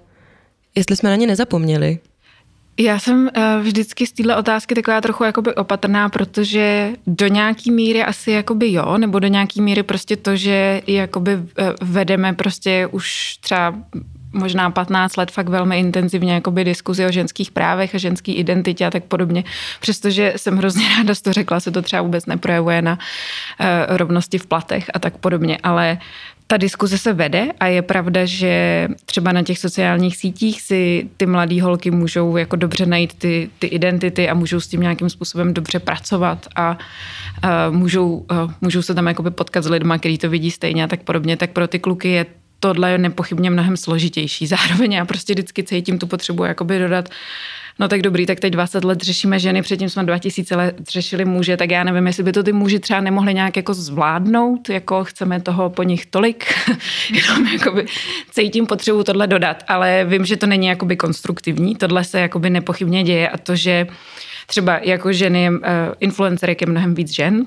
[SPEAKER 1] jestli jsme na ně nezapomněli.
[SPEAKER 2] Já jsem uh, vždycky z této otázky taková trochu jakoby opatrná, protože do nějaký míry asi jakoby jo, nebo do nějaký míry prostě to, že jakoby uh, vedeme prostě už třeba možná 15 let fakt velmi intenzivně jakoby diskuzi o ženských právech a ženský identitě a tak podobně. Přestože jsem hrozně ráda, to řekla, se to třeba vůbec neprojevuje na uh, rovnosti v platech a tak podobně, ale ta diskuze se vede a je pravda, že třeba na těch sociálních sítích si ty mladé holky můžou jako dobře najít ty, ty identity a můžou s tím nějakým způsobem dobře pracovat a, a můžou, uh, můžou se tam jakoby potkat s lidma, kteří to vidí stejně a tak podobně, tak pro ty kluky je tohle je nepochybně mnohem složitější. Zároveň já prostě vždycky cítím tu potřebu jakoby dodat, no tak dobrý, tak teď 20 let řešíme ženy, předtím jsme 2000 let řešili muže, tak já nevím, jestli by to ty muži třeba nemohli nějak jako zvládnout, jako chceme toho po nich tolik, jenom jakoby cítím potřebu tohle dodat, ale vím, že to není jakoby konstruktivní, tohle se jakoby nepochybně děje a to, že třeba jako ženy, uh, influencerek je mnohem víc žen,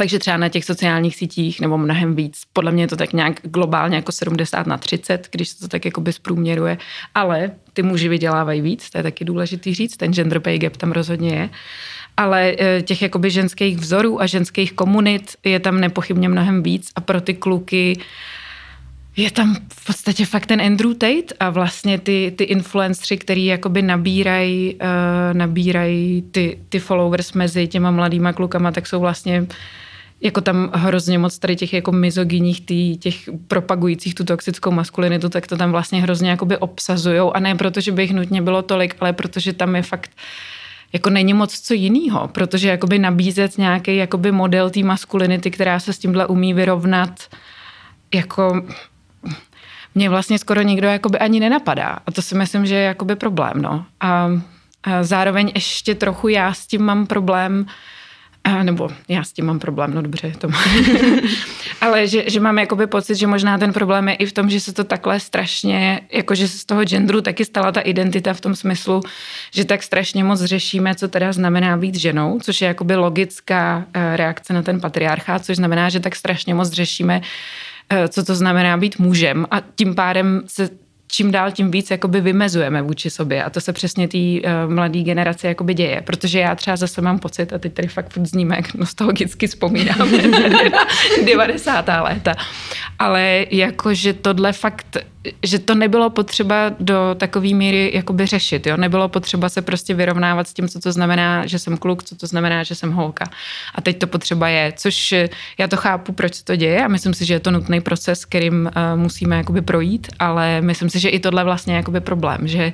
[SPEAKER 2] takže třeba na těch sociálních sítích nebo mnohem víc. Podle mě je to tak nějak globálně jako 70 na 30, když se to tak jako zprůměruje. Ale ty muži vydělávají víc, to je taky důležitý říct, ten gender pay gap tam rozhodně je. Ale e, těch jakoby ženských vzorů a ženských komunit je tam nepochybně mnohem víc a pro ty kluky je tam v podstatě fakt ten Andrew Tate a vlastně ty, ty influenceri, který jakoby nabírají uh, nabíraj ty, ty followers mezi těma mladýma klukama, tak jsou vlastně jako tam hrozně moc tady těch jako mizogyních, tý, těch propagujících tu toxickou maskulinitu, tak to tam vlastně hrozně jakoby obsazujou a ne proto, že by jich nutně bylo tolik, ale protože tam je fakt jako není moc co jiného, protože jakoby nabízet nějaký jakoby model té maskulinity, která se s tímhle umí vyrovnat, jako mě vlastně skoro nikdo jakoby ani nenapadá. A to si myslím, že je jakoby problém. No. A, a zároveň ještě trochu já s tím mám problém, a, nebo já s tím mám problém, no dobře, to má. ale že, že mám jakoby pocit, že možná ten problém je i v tom, že se to takhle strašně, jakože se z toho genderu taky stala ta identita v tom smyslu, že tak strašně moc řešíme, co teda znamená být ženou, což je jakoby logická eh, reakce na ten patriarchát, což znamená, že tak strašně moc řešíme Eh, co to znamená být mužem a tím pádem se čím dál tím víc jakoby vymezujeme vůči sobě a to se přesně té uh, mladé generaci jakoby děje, protože já třeba zase mám pocit a teď tady fakt furt zníme, jak nostalgicky vzpomínám na 90. léta, ale jakože tohle fakt že to nebylo potřeba do takové míry jakoby řešit. Jo? Nebylo potřeba se prostě vyrovnávat s tím, co to znamená, že jsem kluk, co to znamená, že jsem holka. A teď to potřeba je, což já to chápu, proč se to děje a myslím si, že je to nutný proces, kterým uh, musíme jakoby projít, ale myslím si, že i tohle vlastně je jakoby problém, že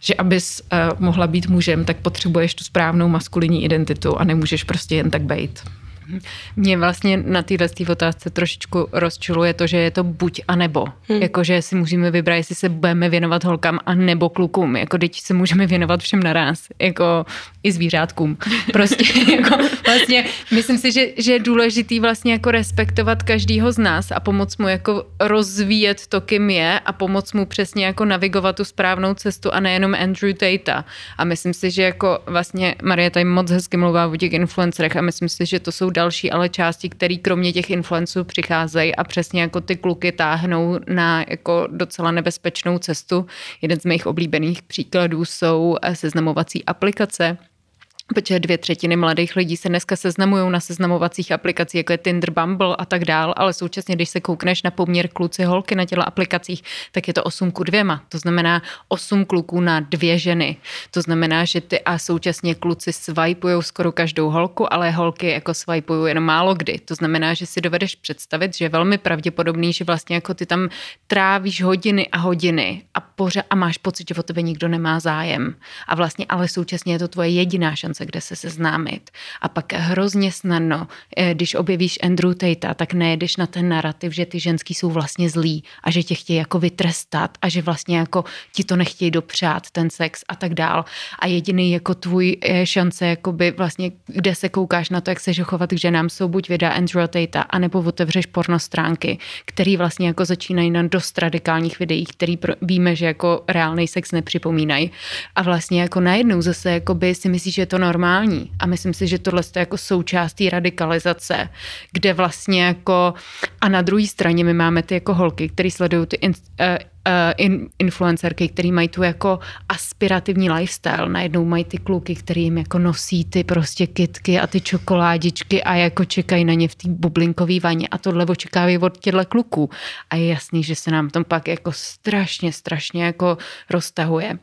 [SPEAKER 2] že abys uh, mohla být mužem, tak potřebuješ tu správnou maskulinní identitu a nemůžeš prostě jen tak bejt.
[SPEAKER 3] Mě vlastně na téhle otázce trošičku rozčiluje to, že je to buď a nebo. Hmm. Jakože si musíme vybrat, jestli se budeme věnovat holkám a nebo klukům. Jako teď se můžeme věnovat všem naraz. Jako i zvířátkům. Prostě jako vlastně myslím si, že, že je důležitý vlastně jako respektovat každýho z nás a pomoct mu jako rozvíjet to, kým je a pomoct mu přesně jako navigovat tu správnou cestu a nejenom Andrew Tate. A myslím si, že jako vlastně Maria tady moc hezky mluvá o těch influencerech a myslím si, že to jsou další ale části, které kromě těch influenců přicházejí a přesně jako ty kluky táhnou na jako docela nebezpečnou cestu. Jeden z mých oblíbených příkladů jsou seznamovací aplikace, protože dvě třetiny mladých lidí se dneska seznamují na seznamovacích aplikacích, jako je Tinder, Bumble a tak dál, ale současně, když se koukneš na poměr kluci holky na těla aplikacích, tak je to 8 ku dvěma. To znamená 8 kluků na dvě ženy. To znamená, že ty a současně kluci swipujou skoro každou holku, ale holky jako swipujou jen málo kdy. To znamená, že si dovedeš představit, že je velmi pravděpodobný, že vlastně jako ty tam trávíš hodiny a hodiny a pořád a máš pocit, že o tebe nikdo nemá zájem. A vlastně ale současně je to tvoje jediná šance šance, kde se seznámit. A pak hrozně snadno, eh, když objevíš Andrew Tate, tak nejedeš na ten narrativ, že ty ženský jsou vlastně zlí a že tě chtějí jako vytrestat a že vlastně jako ti to nechtějí dopřát, ten sex a tak dál. A jediný jako tvůj eh, šance, jakoby vlastně, kde se koukáš na to, jak se chovat k ženám, jsou buď videa Andrew Tate, anebo otevřeš pornostránky, který vlastně jako začínají na dost radikálních videích, který víme, že jako reálný sex nepřipomínají. A vlastně jako najednou zase jakoby si myslíš, že je to normální. A myslím si, že tohle je jako součástí radikalizace, kde vlastně jako a na druhé straně my máme ty jako holky, které sledují ty in, uh, in, influencerky, který mají tu jako aspirativní lifestyle. Najednou mají ty kluky, který jim jako nosí ty prostě kitky a ty čokoládičky a jako čekají na ně v té bublinkové vaně a tohle očekávají od těchto kluků. A je jasný, že se nám tom pak jako strašně, strašně jako roztahuje.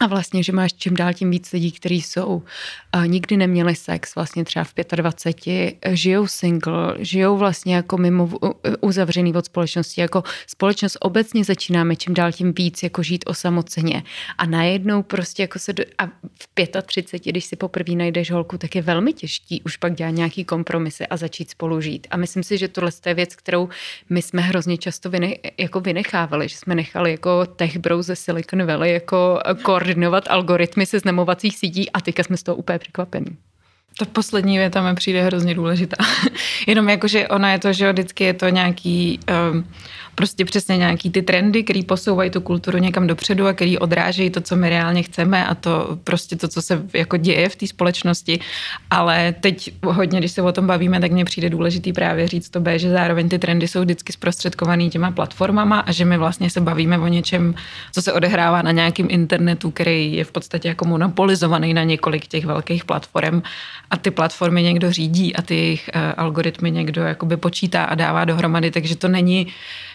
[SPEAKER 3] A vlastně, že máš čím dál tím víc lidí, kteří jsou a nikdy neměli sex, vlastně třeba v 25, žijou single, žijou vlastně jako mimo uzavřený od společnosti. Jako společnost obecně začínáme čím dál tím víc jako žít osamoceně. A najednou prostě jako se do, a v 35, když si poprvé najdeš holku, tak je velmi těžký už pak dělat nějaký kompromisy a začít spolu žít. A myslím si, že tohle je věc, kterou my jsme hrozně často vyne, jako vynechávali, že jsme nechali jako tech bro ze Silicon Valley jako koordinovat algoritmy seznamovacích sítí a teďka jsme z toho úplně překvapený.
[SPEAKER 2] Ta poslední věta mi přijde hrozně důležitá. Jenom jako, že ona je to, že vždycky je to nějaký um, prostě přesně nějaký ty trendy, který posouvají tu kulturu někam dopředu a který odrážejí to, co my reálně chceme a to prostě to, co se jako děje v té společnosti. Ale teď hodně, když se o tom bavíme, tak mně přijde důležitý právě říct to B, že zároveň ty trendy jsou vždycky zprostředkovaný těma platformama a že my vlastně se bavíme o něčem, co se odehrává na nějakém internetu, který je v podstatě jako monopolizovaný na několik těch velkých platform a ty platformy někdo řídí a ty jejich uh, algoritmy někdo jakoby počítá a dává dohromady, takže to není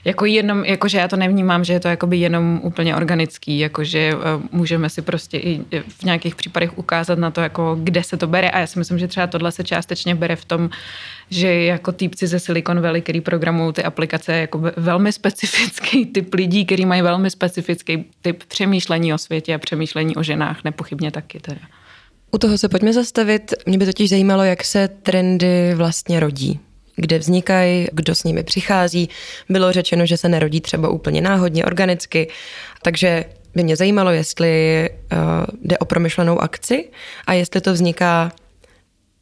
[SPEAKER 2] jako jenom, jakože já to nevnímám, že je to jakoby jenom úplně organický, jakože uh, můžeme si prostě i v nějakých případech ukázat na to, jako kde se to bere a já si myslím, že třeba tohle se částečně bere v tom, že jako týpci ze Silicon Valley, který programují ty aplikace, jako velmi specifický typ lidí, který mají velmi specifický typ přemýšlení o světě a přemýšlení o ženách, nepochybně taky teda.
[SPEAKER 1] U toho se pojďme zastavit. Mě by totiž zajímalo, jak se trendy vlastně rodí kde vznikají, kdo s nimi přichází. Bylo řečeno, že se nerodí třeba úplně náhodně, organicky, takže by mě zajímalo, jestli uh, jde o promyšlenou akci a jestli to vzniká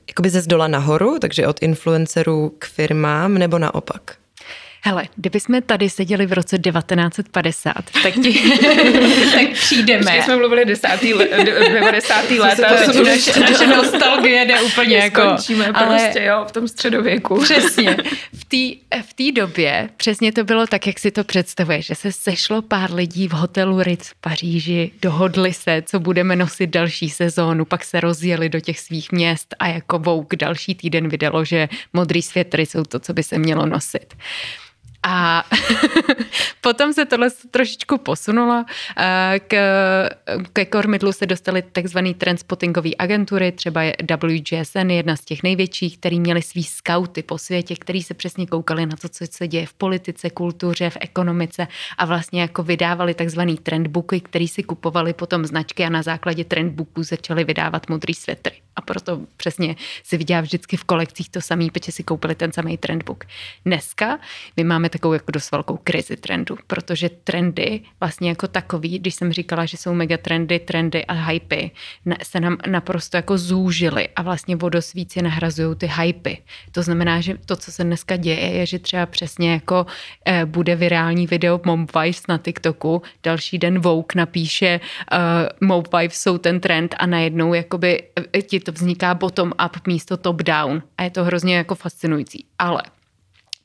[SPEAKER 1] jakoby ze zdola nahoru, takže od influencerů k firmám, nebo naopak.
[SPEAKER 3] Hele, kdyby jsme tady seděli v roce 1950, tak, ti, tak přijdeme.
[SPEAKER 2] Když jsme mluvili 10. let, 90. let a naše, naše nostalgie jde úplně jako... Skončíme ale prostě, jo, v tom středověku.
[SPEAKER 3] Přesně. V té v tý době přesně to bylo tak, jak si to představuješ, že se sešlo pár lidí v hotelu Ritz v Paříži, dohodli se, co budeme nosit další sezónu, pak se rozjeli do těch svých měst a jako Vogue další týden vydalo, že modrý světry jsou to, co by se mělo nosit. A potom se tohle trošičku posunulo. K, ke kormidlu se dostaly takzvané trendspottingové agentury, třeba WGSN, jedna z těch největších, který měli svý skauty po světě, který se přesně koukali na to, co se děje v politice, kultuře, v ekonomice a vlastně jako vydávali takzvaný trendbooky, který si kupovali potom značky a na základě trendbooků začali vydávat modrý svetry. A proto přesně si viděla vždycky v kolekcích to samý, protože si koupili ten samý trendbook. Dneska my máme takovou jako dost velkou krizi trendu, protože trendy vlastně jako takový, když jsem říkala, že jsou megatrendy, trendy a hypy, se nám naprosto jako zúžily a vlastně vodosvíci nahrazují ty hypy. To znamená, že to, co se dneska děje, je, že třeba přesně jako eh, bude virální video Mom Wives na TikToku, další den Vogue napíše uh, Mom jsou ten trend a najednou jakoby eh, ti to vzniká bottom up místo top down a je to hrozně jako fascinující. Ale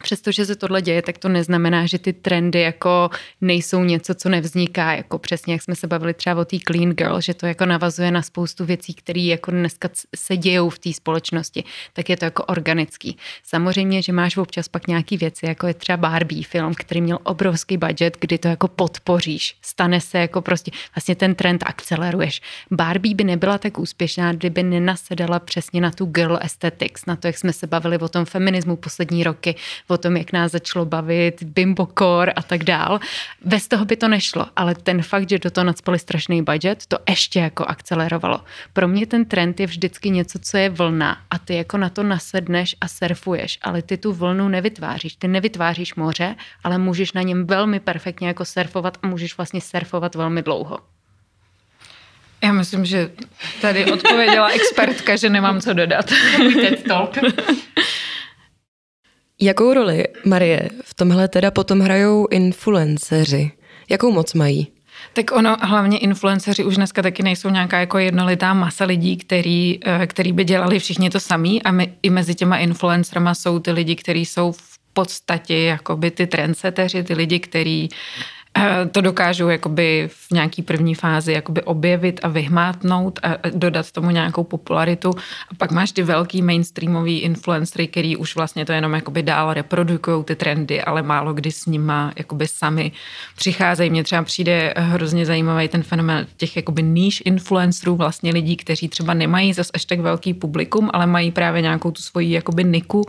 [SPEAKER 3] Přestože se tohle děje, tak to neznamená, že ty trendy jako nejsou něco, co nevzniká, jako přesně jak jsme se bavili třeba o té clean girl, že to jako navazuje na spoustu věcí, které jako dneska se dějou v té společnosti, tak je to jako organický. Samozřejmě, že máš občas pak nějaký věci, jako je třeba Barbie film, který měl obrovský budget, kdy to jako podpoříš. Stane se jako prostě, vlastně ten trend akceleruješ. Barbie by nebyla tak úspěšná, kdyby nenasedala přesně na tu girl aesthetics, na to, jak jsme se bavili o tom feminismu poslední roky, o tom, jak nás začalo bavit bimbokor a tak dál. Bez toho by to nešlo, ale ten fakt, že do toho nadspali strašný budget, to ještě jako akcelerovalo. Pro mě ten trend je vždycky něco, co je vlna a ty jako na to nasedneš a surfuješ, ale ty tu vlnu nevytváříš. Ty nevytváříš moře, ale můžeš na něm velmi perfektně jako surfovat a můžeš vlastně surfovat velmi dlouho.
[SPEAKER 2] Já myslím, že tady odpověděla expertka, že nemám co dodat.
[SPEAKER 1] Jakou roli, Marie, v tomhle teda potom hrajou influenceři? Jakou moc mají?
[SPEAKER 2] Tak ono, hlavně influenceři už dneska taky nejsou nějaká jako jednolitá masa lidí, který, eh, který by dělali všichni to samý a my, i mezi těma influencerama jsou ty lidi, kteří jsou v podstatě jakoby ty trendseteři, ty lidi, kteří to dokážou jakoby v nějaký první fázi jakoby objevit a vyhmátnout a dodat tomu nějakou popularitu. A pak máš ty velký mainstreamový influencery, který už vlastně to jenom jakoby dál reprodukují ty trendy, ale málo kdy s nima jakoby sami přicházejí. Mně třeba přijde hrozně zajímavý ten fenomén těch jakoby níž influencerů, vlastně lidí, kteří třeba nemají zas až tak velký publikum, ale mají právě nějakou tu svoji jakoby niku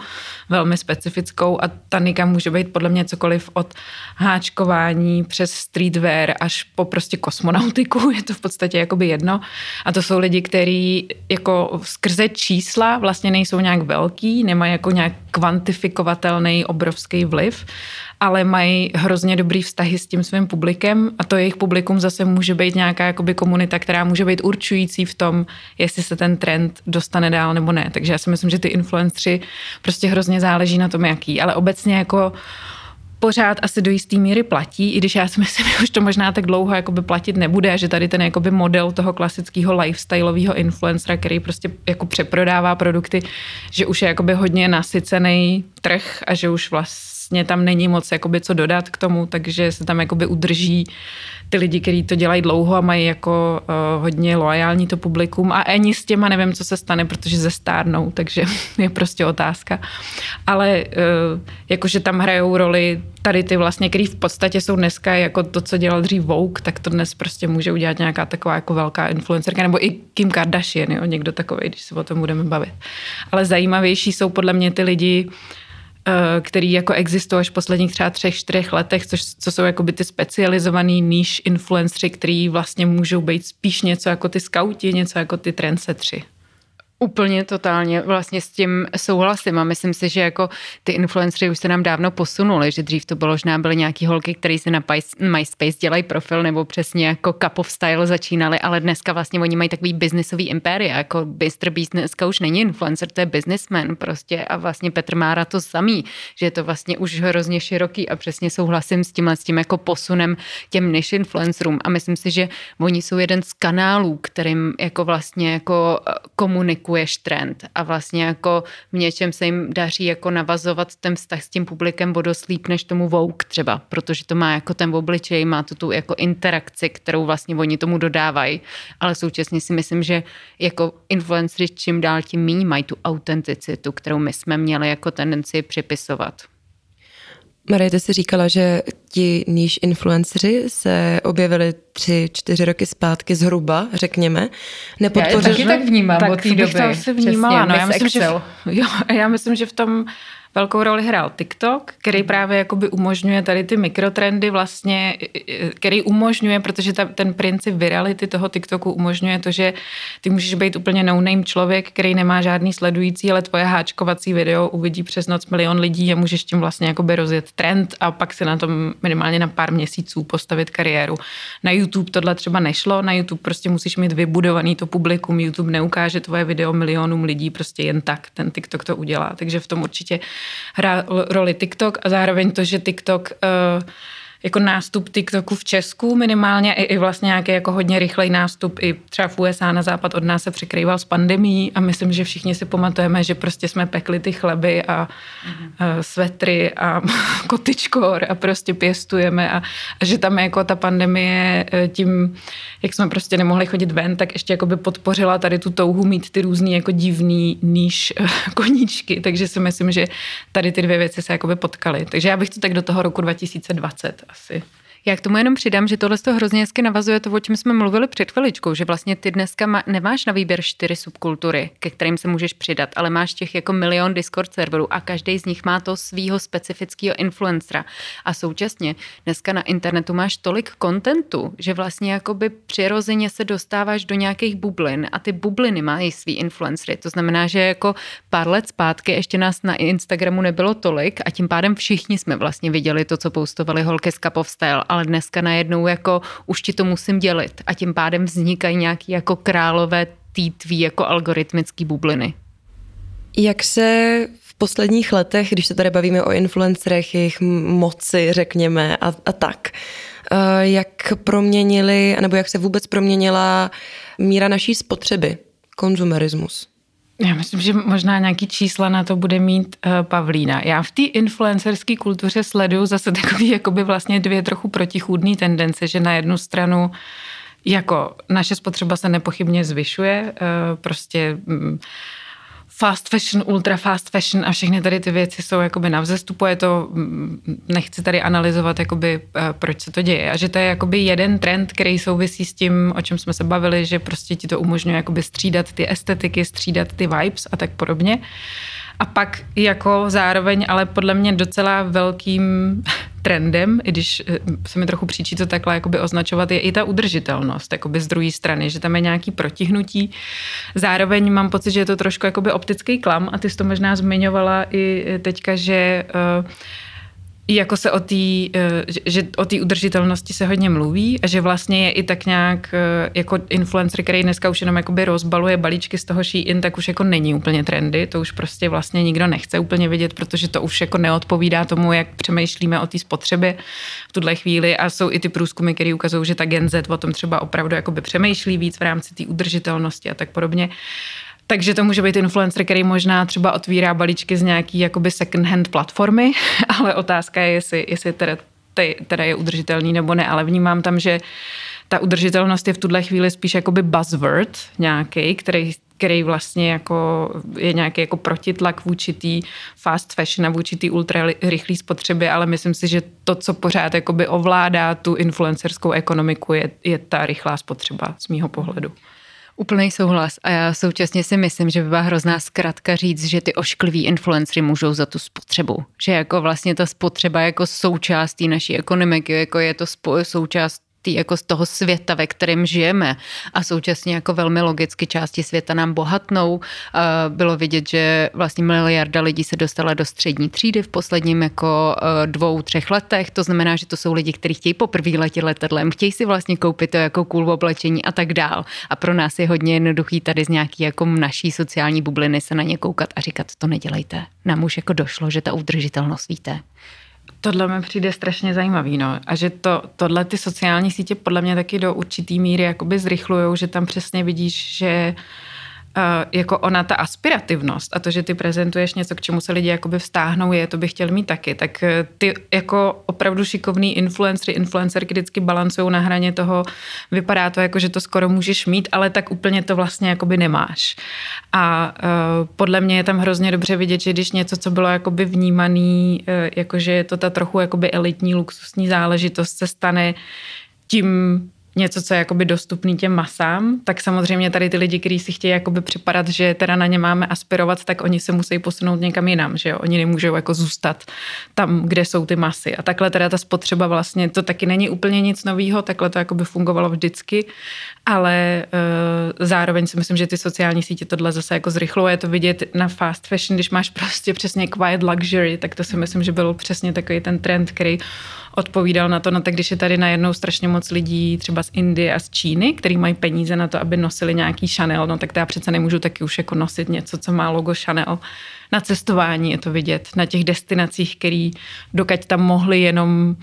[SPEAKER 2] velmi specifickou a ta nika může být podle mě cokoliv od háčkování přes streetwear až po prostě kosmonautiku, je to v podstatě jakoby jedno. A to jsou lidi, kteří jako skrze čísla vlastně nejsou nějak velký, nemají jako nějak kvantifikovatelný obrovský vliv, ale mají hrozně dobrý vztahy s tím svým publikem a to jejich publikum zase může být nějaká jakoby komunita, která může být určující v tom, jestli se ten trend dostane dál nebo ne. Takže já si myslím, že ty influenceri prostě hrozně záleží na tom, jaký. Ale obecně jako pořád asi do jisté míry platí, i když já si myslím, že už to možná tak dlouho jakoby platit nebude že tady ten jakoby model toho klasického lifestyleového influencera, který prostě jako přeprodává produkty, že už je jakoby hodně nasycený trh a že už vlastně tam není moc jakoby co dodat k tomu, takže se tam jakoby udrží ty lidi, kteří to dělají dlouho a mají jako uh, hodně loajální to publikum a ani s těma nevím, co se stane, protože zestárnou, takže je prostě otázka. Ale uh, jakože tam hrajou roli tady ty vlastně, který v podstatě jsou dneska jako to, co dělal dřív Vogue, tak to dnes prostě může udělat nějaká taková jako velká influencerka, nebo i Kim Kardashian, jo, někdo takový, když se o tom budeme bavit. Ale zajímavější jsou podle mě ty lidi, Eh, který jako existují až v posledních třeba třech, čtyřech letech, což, co jsou jako by ty specializovaný níž influenceri, který vlastně můžou být spíš něco jako ty skauti, něco jako ty trendsetři.
[SPEAKER 3] Úplně totálně vlastně s tím souhlasím a myslím si, že jako ty influencery už se nám dávno posunuli, že dřív to bylo, že byly nějaký holky, které si na MySpace dělají profil nebo přesně jako cup of style začínali, ale dneska vlastně oni mají takový biznisový impéria, jako Mr. Beast dneska už není influencer, to je businessman prostě a vlastně Petr Mára to samý, že je to vlastně už hrozně široký a přesně souhlasím s tímhle s tím jako posunem těm než influencerům a myslím si, že oni jsou jeden z kanálů, kterým jako vlastně jako komunikují produkuješ trend a vlastně jako v něčem se jim daří jako navazovat ten vztah s tím publikem vodoslíp než tomu Vogue třeba, protože to má jako ten obličej, má to tu jako interakci, kterou vlastně oni tomu dodávají, ale současně si myslím, že jako influenceri čím dál tím méně mají tu autenticitu, kterou my jsme měli jako tendenci připisovat.
[SPEAKER 1] Marie, ty jsi říkala, že ti níž influenceri se objevili tři, čtyři roky zpátky zhruba, řekněme.
[SPEAKER 3] Nepodpořil... Já taky tak vnímám
[SPEAKER 2] tak
[SPEAKER 3] od té doby.
[SPEAKER 2] to asi vnímala. Přesně, no, já, myslím, že, jo, já myslím, že v tom velkou roli hrál TikTok, který právě jakoby umožňuje tady ty mikrotrendy vlastně, který umožňuje, protože ta, ten princip virality toho TikToku umožňuje to, že ty můžeš být úplně no-name člověk, který nemá žádný sledující, ale tvoje háčkovací video uvidí přes noc milion lidí a můžeš tím vlastně jakoby rozjet trend a pak si na tom minimálně na pár měsíců postavit kariéru. Na YouTube tohle třeba nešlo, na YouTube prostě musíš mít vybudovaný to publikum, YouTube neukáže tvoje video milionům lidí prostě jen tak, ten TikTok to udělá, takže v tom určitě hrá roli TikTok a zároveň to, že TikTok uh, jako nástup TikToku v Česku minimálně i, i vlastně nějaký jako hodně rychlej nástup i třeba v USA na západ od nás se překrýval s pandemí a myslím, že všichni si pamatujeme, že prostě jsme pekli ty chleby a, mm-hmm. a svetry a kotičkor a prostě pěstujeme a, a že tam jako ta pandemie e, tím, jak jsme prostě nemohli chodit ven, tak ještě jako by podpořila tady tu touhu mít ty různý jako divný níž e, koníčky, takže si myslím, že tady ty dvě věci se jakoby potkaly. Takže já bych to tak do toho roku 2020 asi.
[SPEAKER 3] Já k tomu jenom přidám, že tohle to hrozně hezky navazuje to, o čem jsme mluvili před chviličkou, že vlastně ty dneska má, nemáš na výběr čtyři subkultury, ke kterým se můžeš přidat, ale máš těch jako milion Discord serverů a každý z nich má to svýho specifického influencera. A současně dneska na internetu máš tolik kontentu, že vlastně jakoby přirozeně se dostáváš do nějakých bublin a ty bubliny mají svý influencery. To znamená, že jako pár let zpátky ještě nás na Instagramu nebylo tolik a tím pádem všichni jsme vlastně viděli to, co postovali holky z Kapov Style, ale dneska najednou jako už ti to musím dělit a tím pádem vznikají nějaký jako králové týtví jako algoritmický bubliny.
[SPEAKER 1] Jak se v posledních letech, když se tady bavíme o influencerech, jejich moci, řekněme, a, a tak, eh, jak proměnili, nebo jak se vůbec proměnila míra naší spotřeby, konzumerismus?
[SPEAKER 2] Já myslím, že možná nějaký čísla na to bude mít uh, Pavlína. Já v té influencerské kultuře sleduju zase takový jakoby vlastně dvě trochu protichůdné tendence, že na jednu stranu jako naše spotřeba se nepochybně zvyšuje, uh, prostě um, fast fashion, ultra fast fashion a všechny tady ty věci jsou jakoby na vzestupu, je to, mm, nechci tady analyzovat, jakoby, eh, proč se to děje. A že to je jakoby jeden trend, který souvisí s tím, o čem jsme se bavili, že prostě ti to umožňuje jakoby střídat ty estetiky, střídat ty vibes a tak podobně. A pak jako zároveň, ale podle mě docela velkým trendem, i když eh, se mi trochu příčí to takhle jakoby označovat, je i ta udržitelnost jakoby z druhé strany, že tam je nějaký protihnutí. Zároveň mám pocit, že je to trošku jakoby optický klam a ty jsi to možná zmiňovala i teďka, že uh, jako se o té, eh, že o té udržitelnosti se hodně mluví a že vlastně je i tak nějak eh, jako influencer, který dneska už jenom jakoby rozbaluje balíčky z toho Shein, tak už jako není úplně trendy, to už prostě vlastně nikdo nechce úplně vidět, protože to už jako neodpovídá tomu, jak přemýšlíme o té spotřebě v tuhle chvíli a jsou i ty průzkumy, které ukazují, že ta Gen Z o tom třeba opravdu jakoby přemýšlí víc v rámci té udržitelnosti a tak podobně. Takže to může být influencer, který možná třeba otvírá balíčky z nějaký jakoby second hand platformy, ale otázka je, jestli, jestli teda, teda je udržitelný nebo ne, ale vnímám tam, že ta udržitelnost je v tuhle chvíli spíš jakoby buzzword nějaký, který, který vlastně jako je nějaký jako protitlak vůči té fast fashion a vůči té ultra rychlé spotřeby, ale myslím si, že to, co pořád jakoby ovládá tu influencerskou ekonomiku, je, je ta rychlá spotřeba z mýho pohledu.
[SPEAKER 3] Úplný souhlas a já současně si myslím, že by byla hrozná zkratka říct, že ty oškliví influencery můžou za tu spotřebu. Že jako vlastně ta spotřeba jako součástí naší ekonomiky, jako je to součást tý, jako z toho světa, ve kterém žijeme a současně jako velmi logicky části světa nám bohatnou. Bylo vidět, že vlastně miliarda lidí se dostala do střední třídy v posledním jako e, dvou, třech letech. To znamená, že to jsou lidi, kteří chtějí poprvé letět letadlem, chtějí si vlastně koupit to jako cool oblečení a tak dál. A pro nás je hodně jednoduchý tady z nějaký jako naší sociální bubliny se na ně koukat a říkat, to nedělejte. Nám už jako došlo, že ta udržitelnost víte.
[SPEAKER 2] Tohle mi přijde strašně zajímavý, no. A že to, tohle ty sociální sítě podle mě taky do určitý míry jakoby zrychlujou, že tam přesně vidíš, že uh, jako ona ta aspirativnost a to, že ty prezentuješ něco, k čemu se lidi jakoby vstáhnou, je, to bych chtěl mít taky, tak eh, ty jako opravdu šikovný influencery, influencerky vždycky balancují na hraně toho, vypadá to jako, že to skoro můžeš mít, ale tak úplně to vlastně jakoby nemáš. A uh, podle mě je tam hrozně dobře vidět, že když něco, co bylo jakoby vnímaný, uh, jakože je to ta trochu jakoby elitní, luxusní záležitost, se stane tím něco, co je jakoby dostupný těm masám, tak samozřejmě tady ty lidi, kteří si chtějí jakoby připadat, že teda na ně máme aspirovat, tak oni se musí posunout někam jinam, že jo? Oni nemůžou jako zůstat tam, kde jsou ty masy. A takhle teda ta spotřeba vlastně, to taky není úplně nic nového, takhle to jakoby fungovalo vždycky, ale uh, zároveň si myslím, že ty sociální sítě tohle zase jako zrychluje to vidět na fast fashion, když máš prostě přesně quiet luxury, tak to si myslím, že byl přesně takový ten trend, který odpovídal na to, no tak když je tady najednou strašně moc lidí třeba Indie a z Číny, který mají peníze na to, aby nosili nějaký Chanel, no tak já přece nemůžu taky už jako nosit něco, co má logo Chanel. Na cestování je to vidět, na těch destinacích, který dokud tam mohli jenom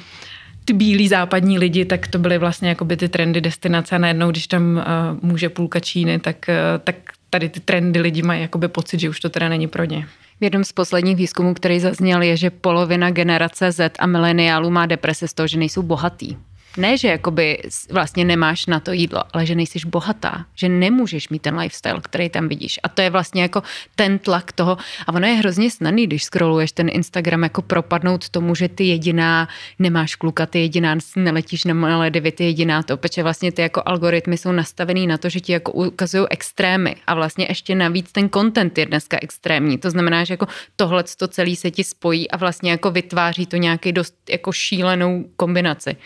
[SPEAKER 2] ty bílí západní lidi, tak to byly vlastně jako by ty trendy destinace a najednou, když tam uh, může půlka Číny, tak, uh, tak tady ty trendy lidi mají jakoby pocit, že už to teda není pro ně.
[SPEAKER 3] V jednom z posledních výzkumů, který zazněl, je, že polovina generace Z a mileniálů má deprese z toho, že nejsou bohatý ne, že jakoby vlastně nemáš na to jídlo, ale že nejsiš bohatá, že nemůžeš mít ten lifestyle, který tam vidíš. A to je vlastně jako ten tlak toho. A ono je hrozně snadný, když scrolluješ ten Instagram, jako propadnout tomu, že ty jediná nemáš kluka, ty jediná neletíš na Maledivy, ty jediná to, protože vlastně ty jako algoritmy jsou nastavený na to, že ti jako ukazují extrémy a vlastně ještě navíc ten content je dneska extrémní. To znamená, že jako tohle to celý se ti spojí a vlastně jako vytváří to nějaký dost jako šílenou kombinaci.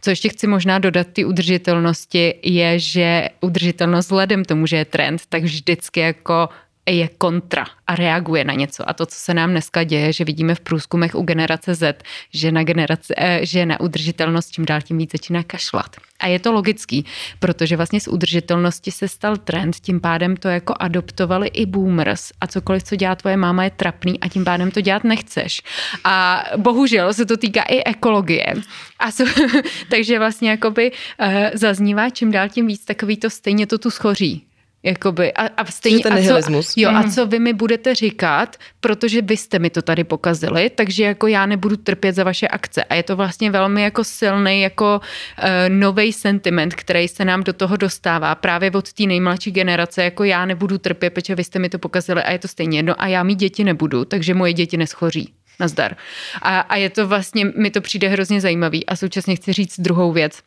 [SPEAKER 3] Což ještě chci možná dodat ty udržitelnosti, je, že udržitelnost vzhledem tomu, že je trend, tak vždycky jako je kontra a reaguje na něco. A to, co se nám dneska děje, že vidíme v průzkumech u generace Z, že na, generace, eh, že na udržitelnost čím dál tím víc začíná kašlat. A je to logický, protože vlastně z udržitelnosti se stal trend, tím pádem to jako adoptovali i boomers a cokoliv, co dělá tvoje máma, je trapný a tím pádem to dělat nechceš. A bohužel se to týká i ekologie. A so, takže vlastně jakoby uh, zaznívá čím dál tím víc takový to stejně to tu schoří. Jakoby, a, a stejně,
[SPEAKER 1] ten
[SPEAKER 3] a
[SPEAKER 1] co,
[SPEAKER 3] jo, a co vy mi budete říkat, protože vy jste mi to tady pokazili, takže jako já nebudu trpět za vaše akce. A je to vlastně velmi jako silný jako uh, nový sentiment, který se nám do toho dostává právě od té nejmladší generace, jako já nebudu trpět, protože vy jste mi to pokazili a je to stejně jedno a já mít děti nebudu, takže moje děti neschoří. Nazdar. A, a je to vlastně, mi to přijde hrozně zajímavý a současně chci říct druhou věc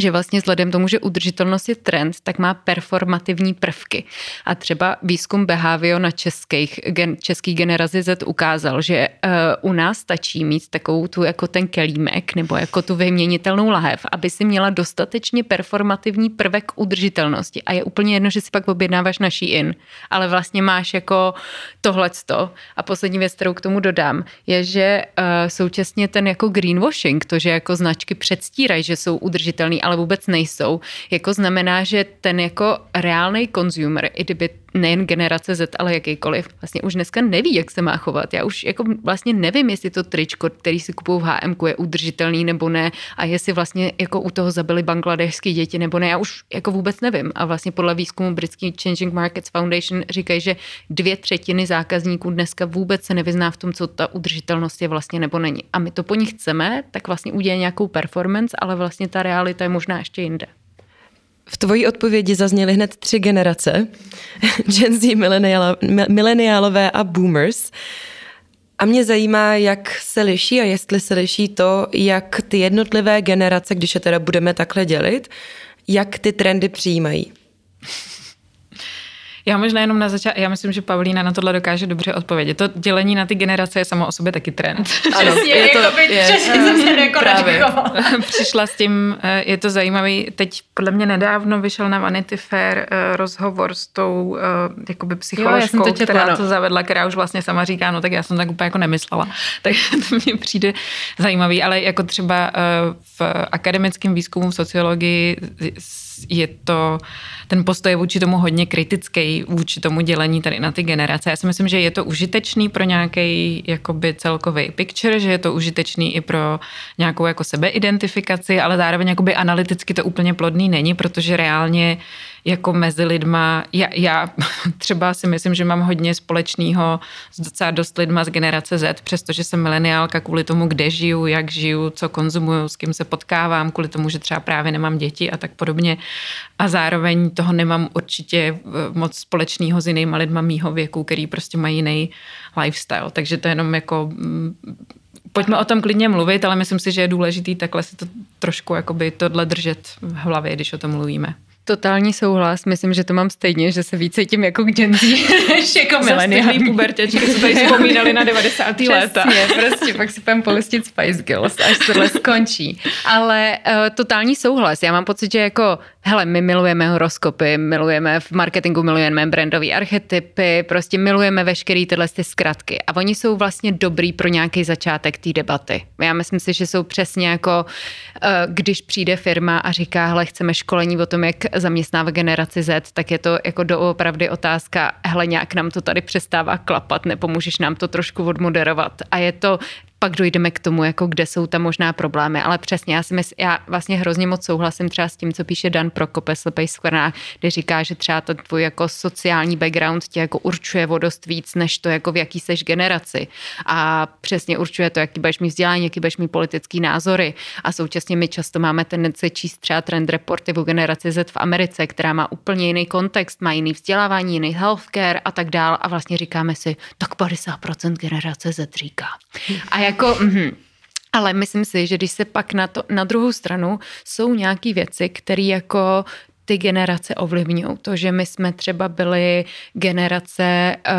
[SPEAKER 3] že vlastně vzhledem tomu, že udržitelnost je trend, tak má performativní prvky. A třeba výzkum Behavio na českých, gen, český generaci Z ukázal, že uh, u nás stačí mít takovou tu jako ten kelímek nebo jako tu vyměnitelnou lahev, aby si měla dostatečně performativní prvek udržitelnosti. A je úplně jedno, že si pak objednáváš naší in, ale vlastně máš jako tohleto. A poslední věc, kterou k tomu dodám, je, že uh, současně ten jako greenwashing, to, že jako značky předstírají, že jsou udržitelný, ale vůbec nejsou, jako znamená, že ten jako reálný consumer, i kdyby nejen generace Z, ale jakýkoliv, vlastně už dneska neví, jak se má chovat. Já už jako vlastně nevím, jestli to tričko, který si kupují v HM, je udržitelný nebo ne a jestli vlastně jako u toho zabili bangladešské děti nebo ne. Já už jako vůbec nevím. A vlastně podle výzkumu britský Changing Markets Foundation říkají, že dvě třetiny zákazníků dneska vůbec se nevyzná v tom, co ta udržitelnost je vlastně nebo není. A my to po nich chceme, tak vlastně udělat nějakou performance, ale vlastně ta realita je možná ještě jinde.
[SPEAKER 1] V tvojí odpovědi zazněly hned tři generace. Gen Z, mileniálové a boomers. A mě zajímá, jak se liší a jestli se liší to, jak ty jednotlivé generace, když je teda budeme takhle dělit, jak ty trendy přijímají.
[SPEAKER 2] Já možná jenom na začátku, já myslím, že Pavlína na tohle dokáže dobře odpovědět. To dělení na ty generace je samo o sobě taky trend.
[SPEAKER 4] Ano, Přesně, je to, jako by, je, jsem se jako právě.
[SPEAKER 2] Přišla s tím, eh, je to zajímavý, teď podle mě nedávno vyšel na Vanity Fair eh, rozhovor s tou eh, jakoby psycholožkou, jo, to četla, která no. to zavedla, která už vlastně sama říká, no tak já jsem tak úplně jako nemyslela. Tak to mě přijde zajímavý, ale jako třeba v akademickém výzkumu v sociologii je to, ten postoj je vůči tomu hodně kritický, vůči tomu dělení tady na ty generace. Já si myslím, že je to užitečný pro nějaký jakoby celkový picture, že je to užitečný i pro nějakou jako sebeidentifikaci, ale zároveň jakoby analyticky to úplně plodný není, protože reálně jako mezi lidma. Já, já třeba si myslím, že mám hodně společného s docela dost lidma z generace Z, přestože jsem mileniálka kvůli tomu, kde žiju, jak žiju, co konzumuju, s kým se potkávám, kvůli tomu, že třeba právě nemám děti a tak podobně. A zároveň toho nemám určitě eh, moc společného s jinýma lidma mýho věku, který prostě mají jiný lifestyle. Takže to je jenom jako mm, pojďme o tom klidně mluvit, ale myslím si, že je důležitý takhle si to trošku jakoby tohle držet v hlavě, když o tom mluvíme.
[SPEAKER 3] Totální souhlas, myslím, že to mám stejně, že se více tím jako k Gen Z,
[SPEAKER 2] než jako mileniální pubertěčky, co tady vzpomínali na 90. léta.
[SPEAKER 3] prostě, pak si půjdeme polistit Spice Girls, až tohle skončí. Ale uh, totální souhlas, já mám pocit, že jako hele, my milujeme horoskopy, milujeme v marketingu, milujeme brandové archetypy, prostě milujeme veškeré tyhle ty zkratky. A oni jsou vlastně dobrý pro nějaký začátek té debaty. Já myslím si, že jsou přesně jako, eh, když přijde firma a říká, hele, chceme školení o tom, jak zaměstnávat generaci Z, tak je to jako doopravdy otázka, hele, nějak nám to tady přestává klapat, nepomůžeš nám to trošku odmoderovat. A je to pak dojdeme k tomu, jako kde jsou tam možná problémy. Ale přesně, já si myslím, já vlastně hrozně moc souhlasím třeba s tím, co píše Dan Prokope, Slepej skvrná, kde říká, že třeba to tvůj jako sociální background tě jako určuje o dost víc, než to, jako v jaký seš generaci. A přesně určuje to, jaký budeš mít vzdělání, jaký budeš mít politický názory. A současně my často máme tendenci číst třeba trend reporty o generaci Z v Americe, která má úplně jiný kontext, má jiný vzdělávání, jiný healthcare a tak dál. A vlastně říkáme si, tak 50% generace Z říká. A jako, mm, ale myslím si, že když se pak na, to, na druhou stranu jsou nějaké věci, které jako ty generace ovlivňují. To, že my jsme třeba byli generace, eh,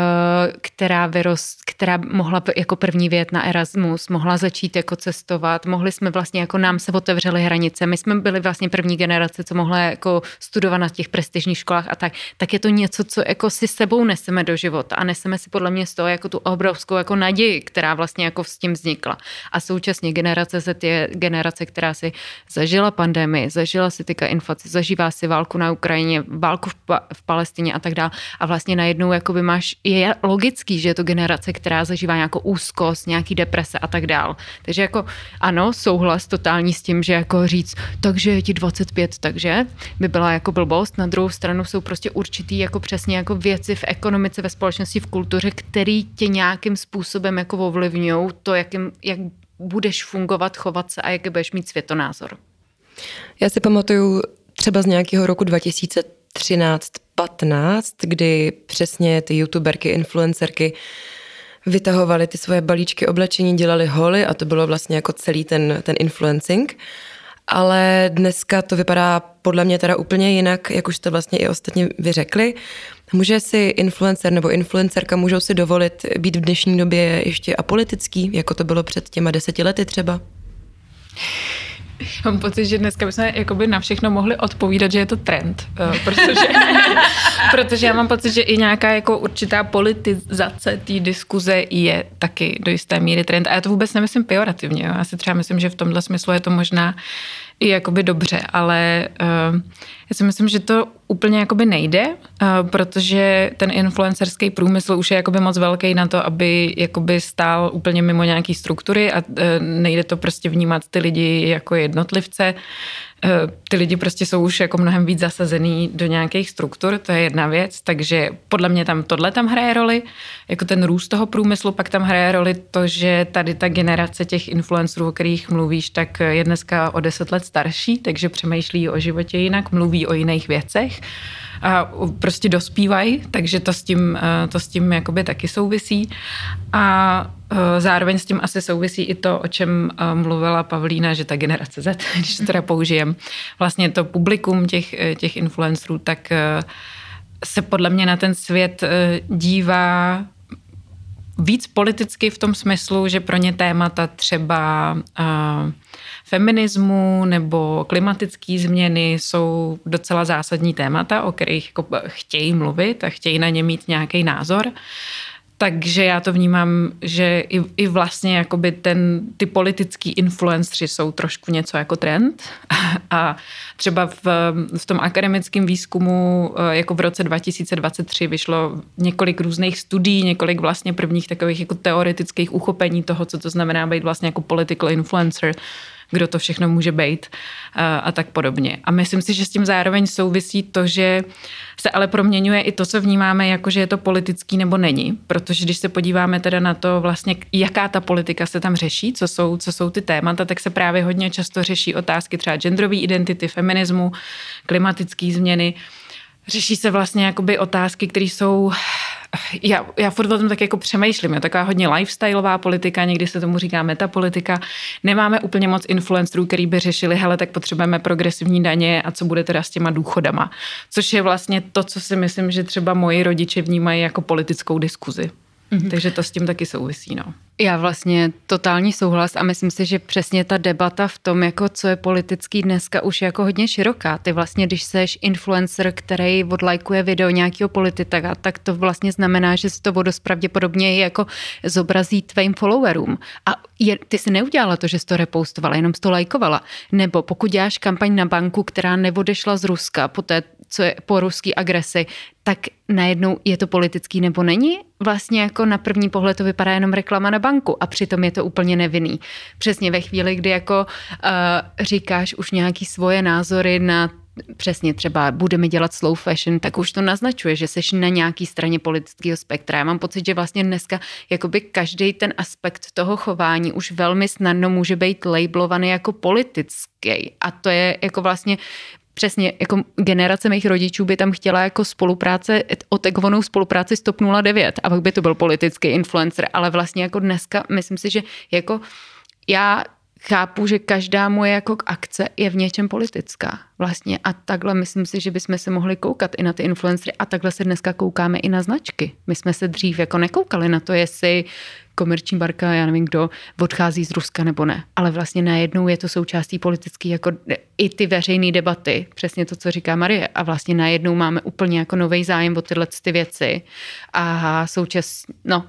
[SPEAKER 3] která, vyrost, která mohla jako první vět na Erasmus, mohla začít jako cestovat, mohli jsme vlastně, jako nám se otevřely hranice, my jsme byli vlastně první generace, co mohla jako studovat na těch prestižních školách a tak, tak je to něco, co jako si sebou neseme do života a neseme si podle mě z toho jako tu obrovskou jako naději, která vlastně jako s tím vznikla. A současně generace Z je generace, která si zažila pandemii, zažila si tyka inflaci, zažívá si válku na Ukrajině, válku v, pa- v Palestině a tak dále. A vlastně najednou jakoby máš, je logický, že je to generace, která zažívá nějakou úzkost, nějaký deprese a tak dále. Takže jako ano, souhlas totální s tím, že jako říct, takže je ti 25, takže by byla jako blbost. Na druhou stranu jsou prostě určitý jako přesně jako věci v ekonomice, ve společnosti, v kultuře, který tě nějakým způsobem jako ovlivňují to, jakým, jak budeš fungovat, chovat se a jaký budeš mít světonázor.
[SPEAKER 1] Já si pamatuju třeba z nějakého roku 2013-15, kdy přesně ty youtuberky, influencerky vytahovaly ty svoje balíčky oblečení, dělali holy a to bylo vlastně jako celý ten, ten influencing. Ale dneska to vypadá podle mě teda úplně jinak, jak už jste vlastně i ostatně vyřekli. Může si influencer nebo influencerka můžou si dovolit být v dnešní době ještě apolitický, jako to bylo před těma deseti lety třeba?
[SPEAKER 2] Mám pocit, že dneska bychom jakoby na všechno mohli odpovídat, že je to trend, eh, protože, protože já mám pocit, že i nějaká jako určitá politizace té diskuze je taky do jisté míry trend. A já to vůbec nemyslím pejorativně. Jo. Já si třeba myslím, že v tomhle smyslu je to možná i jakoby dobře, ale uh, já si myslím, že to úplně jakoby nejde, uh, protože ten influencerský průmysl už je jakoby moc velký na to, aby jakoby stál úplně mimo nějaký struktury a uh, nejde to prostě vnímat ty lidi jako jednotlivce. Eh, ty lidi prostě jsou už jako mnohem víc zasazený do nějakých struktur, to je jedna věc, takže podle mě tam tohle tam hraje roli, jako ten růst toho průmyslu, pak tam hraje roli to, že tady ta generace těch influencerů, o kterých mluvíš, tak je dneska o deset let starší, takže přemýšlí o životě jinak, mluví o jiných věcech a prostě dospívají, takže to s tím, eh, to s tím jakoby taky souvisí. A zároveň s tím asi souvisí i to, o čem eh, mluvila Pavlína, že ta generace Z, když to teda použijem, vlastně to publikum těch, těch influencerů, tak se podle mě na ten svět dívá víc politicky v tom smyslu, že pro ně témata třeba feminismu nebo klimatické změny jsou docela zásadní témata, o kterých jako chtějí mluvit a chtějí na ně mít nějaký názor. Takže já to vnímám, že i, i vlastně jakoby ten, ty politický influenceri jsou trošku něco jako trend. A třeba v, v tom akademickém výzkumu eh, jako v roce 2023 vyšlo několik různých studií, několik vlastně prvních takových jako teoretických uchopení toho, co to znamená být vlastně jako political influencer kdo to všechno může být a, a tak podobně. A myslím si, že s tím zároveň souvisí to, že se ale proměňuje i to, co vnímáme, jako že je to politický nebo není. Protože když se podíváme teda na to vlastně, jaká ta politika se tam řeší, co jsou, co jsou ty témata, tak se právě hodně často řeší otázky třeba genderové identity, feminismu, klimatické změny. Řeší se vlastně jakoby otázky, které jsou já, já furt o tom tak jako přemýšlím, je taková hodně lifestyleová politika, někdy se tomu říká metapolitika. Nemáme úplně moc influencerů, který by řešili, hele, tak potřebujeme progresivní daně a co bude teda s těma důchodama. Což je vlastně to, co si myslím, že třeba moji rodiče vnímají jako politickou diskuzi. Mm-hmm. Takže to s tím taky souvisí, no.
[SPEAKER 3] Já vlastně totální souhlas a myslím si, že přesně ta debata v tom, jako co je politický dneska už je jako hodně široká. Ty vlastně, když seš influencer, který odlajkuje video nějakého politika, tak to vlastně znamená, že se to dost pravděpodobně jako zobrazí tvým followerům. A je, ty si neudělala to, že jsi to repostovala, jenom jsi to lajkovala. Nebo pokud děláš kampaň na banku, která neodešla z Ruska po té, co je po ruský agresi, tak najednou je to politický nebo není? Vlastně jako na první pohled to vypadá jenom reklama na banku a přitom je to úplně nevinný. Přesně ve chvíli, kdy jako uh, říkáš už nějaký svoje názory na přesně třeba budeme dělat slow fashion, tak už to naznačuje, že seš na nějaký straně politického spektra. Já mám pocit, že vlastně dneska jakoby každý ten aspekt toho chování už velmi snadno může být labelovaný jako politický. A to je jako vlastně přesně jako generace mých rodičů by tam chtěla jako spolupráce, otegovanou spolupráci s TOP 09 a pak by to byl politický influencer, ale vlastně jako dneska myslím si, že jako já chápu, že každá moje jako akce je v něčem politická vlastně a takhle myslím si, že bychom se mohli koukat i na ty influencery a takhle se dneska koukáme i na značky. My jsme se dřív jako nekoukali na to, jestli komerční barka, já nevím kdo, odchází z Ruska nebo ne. Ale vlastně najednou je to součástí politický, jako i ty veřejné debaty, přesně to, co říká Marie. A vlastně najednou máme úplně jako nový zájem o tyhle ty věci. A současně, no.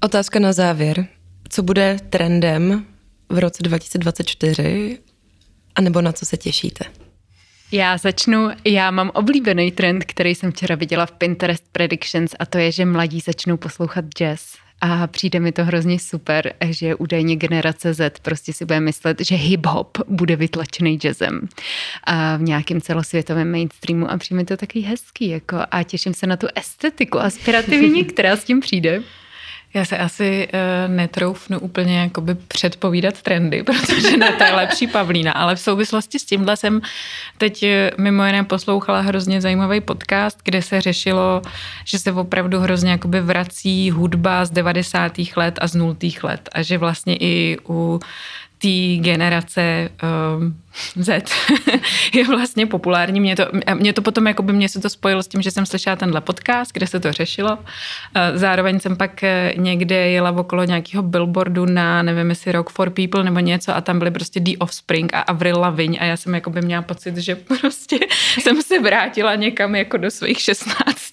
[SPEAKER 1] Otázka na závěr. Co bude trendem v roce 2024 a nebo na co se těšíte?
[SPEAKER 3] Já začnu, já mám oblíbený trend, který jsem včera viděla v Pinterest Predictions a to je, že mladí začnou poslouchat jazz. A přijde mi to hrozně super, že údajně generace Z prostě si bude myslet, že hip-hop bude vytlačený jazzem a v nějakém celosvětovém mainstreamu a přijde mi to taky hezký jako a těším se na tu estetiku aspirativní, která s tím přijde.
[SPEAKER 2] Já se asi uh, netroufnu úplně jakoby předpovídat trendy, protože na to je lepší Pavlína, ale v souvislosti s tímhle jsem teď eh, mimo jiné poslouchala hrozně zajímavý podcast, kde se řešilo, že se opravdu hrozně jakoby vrací hudba z 90. let a z 0. let a že vlastně i u té generace um, Z je vlastně populární. Mě to, mě to potom, jako by mě se to spojilo s tím, že jsem slyšela tenhle podcast, kde se to řešilo. Zároveň jsem pak eh, někde jela okolo nějakého billboardu na, nevím jestli Rock for People nebo něco a tam byly prostě The Offspring a Avril Lavigne a já jsem jako by měla pocit, že prostě jsem se vrátila někam jako do svých 16.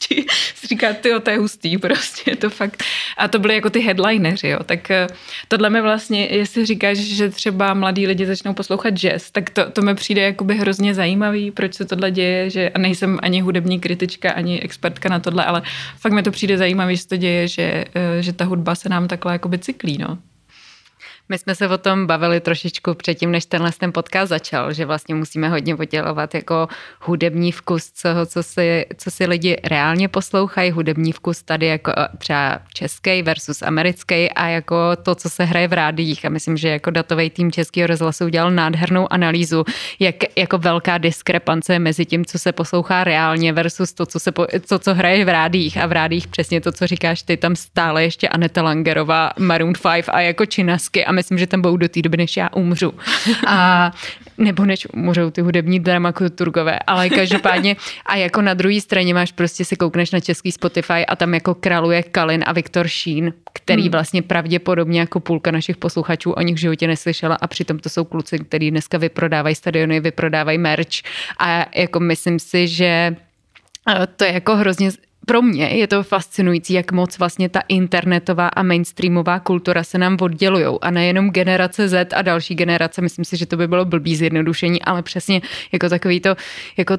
[SPEAKER 2] Říká, ty to je hustý, prostě je to fakt. A to byly jako ty headlineři, jo. Tak eh, tohle mi vlastně, jestli říkáš, že třeba mladí lidi začnou poslouchat jazz, tak to, to mi přijde jakoby hrozně zajímavý, proč se tohle děje, že a nejsem ani hudební kritička, ani expertka na tohle, ale fakt mi to přijde zajímavý, že to děje, že, eh, že ta hudba se nám takhle jakoby cyklí, no.
[SPEAKER 3] My jsme se o tom bavili trošičku předtím, než tenhle ten podcast začal, že vlastně musíme hodně oddělovat jako hudební vkus toho, co si, co si lidi reálně poslouchají, hudební vkus tady jako eh, třeba český versus americký a jako to, co se hraje v rádiích. A myslím, že jako datový tým Českého rozhlasu udělal nádhernou analýzu, jak jako velká diskrepance mezi tím, co se poslouchá reálně versus to, co, se po, to, co hraje v rádiích. A v rádiích přesně to, co říkáš ty, tam stále ještě Aneta Langerová, Maroon 5 a jako činasky a myslím, že tam budou do té doby, než já umřu. A, nebo než umřou ty hudební dramaturgové, ale každopádně a jako na druhé straně máš prostě se koukneš na český Spotify a tam jako kraluje Kalin a Viktor Šín, který hmm. vlastně pravděpodobně jako půlka našich posluchačů o nich v životě neslyšela a přitom to jsou kluci, kteří dneska vyprodávají stadiony, vyprodávají merch a jako myslím si, že to je jako hrozně pro mě je to fascinující, jak moc vlastně ta internetová a mainstreamová kultura se nám oddělují a nejenom generace Z a další generace, myslím si, že to by bylo blbý zjednodušení, ale přesně jako takový to, jako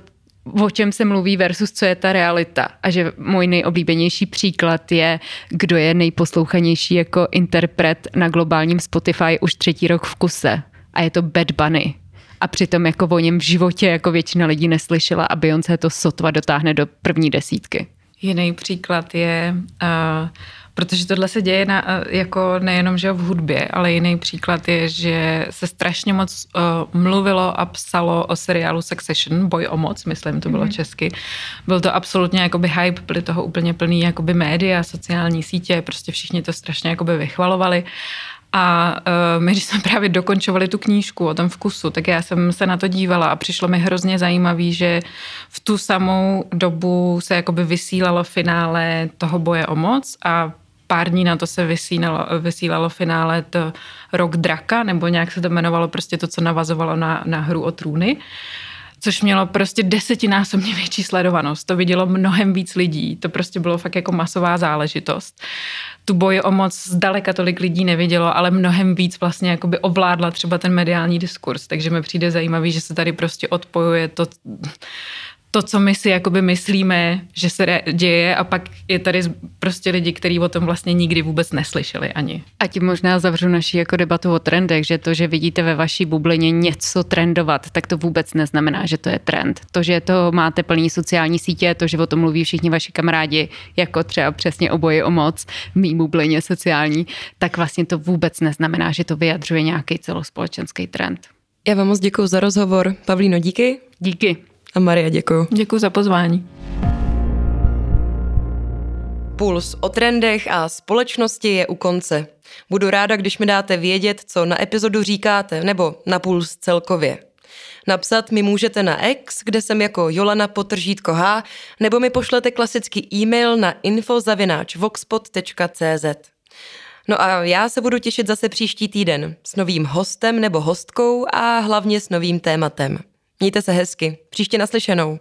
[SPEAKER 3] o čem se mluví versus co je ta realita. A že můj nejoblíbenější příklad je, kdo je nejposlouchanější jako interpret na globálním Spotify už třetí rok v kuse. A je to Bad Bunny. A přitom jako o něm v životě jako většina lidí neslyšela a Beyoncé to sotva dotáhne do první desítky.
[SPEAKER 2] Jiný příklad je, uh, protože tohle se děje na, uh, jako nejenom že v hudbě, ale jiný příklad je, že se strašně moc uh, mluvilo a psalo o seriálu Succession, Boj o moc, myslím, to bylo mm-hmm. česky. Byl to absolutně jakoby hype, byly toho úplně plný jakoby média, sociální sítě, prostě všichni to strašně jakoby vychvalovali. A uh, my, když jsme právě dokončovali tu knížku o tom vkusu, tak já jsem se na to dívala a přišlo mi hrozně zajímavý, že v tu samou dobu se jakoby vysílalo finále toho boje o moc a pár dní na to se vysílalo, vysílalo finále to Rok draka, nebo nějak se to jmenovalo prostě to, co navazovalo na, na hru o trůny což mělo prostě desetinásobně větší sledovanost. To vidělo mnohem víc lidí. To prostě bylo fakt jako masová záležitost. Tu boje o moc zdaleka tolik lidí nevidělo, ale mnohem víc vlastně jakoby ovládla třeba ten mediální diskurs. Takže mi přijde zajímavý, že se tady prostě odpojuje to to, co my si jakoby myslíme, že se děje a pak je tady prostě lidi, kteří o tom vlastně nikdy vůbec neslyšeli ani.
[SPEAKER 3] A tím možná zavřu naši jako debatu o trendech, že to, že vidíte ve vaší bublině něco trendovat, tak to vůbec neznamená, že to je trend. To, že to máte plný sociální sítě, to, že o tom mluví všichni vaši kamarádi, jako třeba přesně oboje o moc, mý bublině sociální, tak vlastně to vůbec neznamená, že to vyjadřuje nějaký celospolečenský trend.
[SPEAKER 1] Já vám moc děkuji za rozhovor. Pavlíno, díky.
[SPEAKER 3] Díky.
[SPEAKER 1] A Maria, děkuji.
[SPEAKER 2] Děkuji za pozvání.
[SPEAKER 1] Puls o trendech a společnosti je u konce. Budu ráda, když mi dáte vědět, co na epizodu říkáte, nebo na Puls celkově. Napsat mi můžete na X, kde jsem jako Jolana Potržítko H, nebo mi pošlete klasický e-mail na infozavináčvoxpot.cz. No a já se budu těšit zase příští týden s novým hostem nebo hostkou a hlavně s novým tématem. Mějte se hezky. Příště naslyšenou.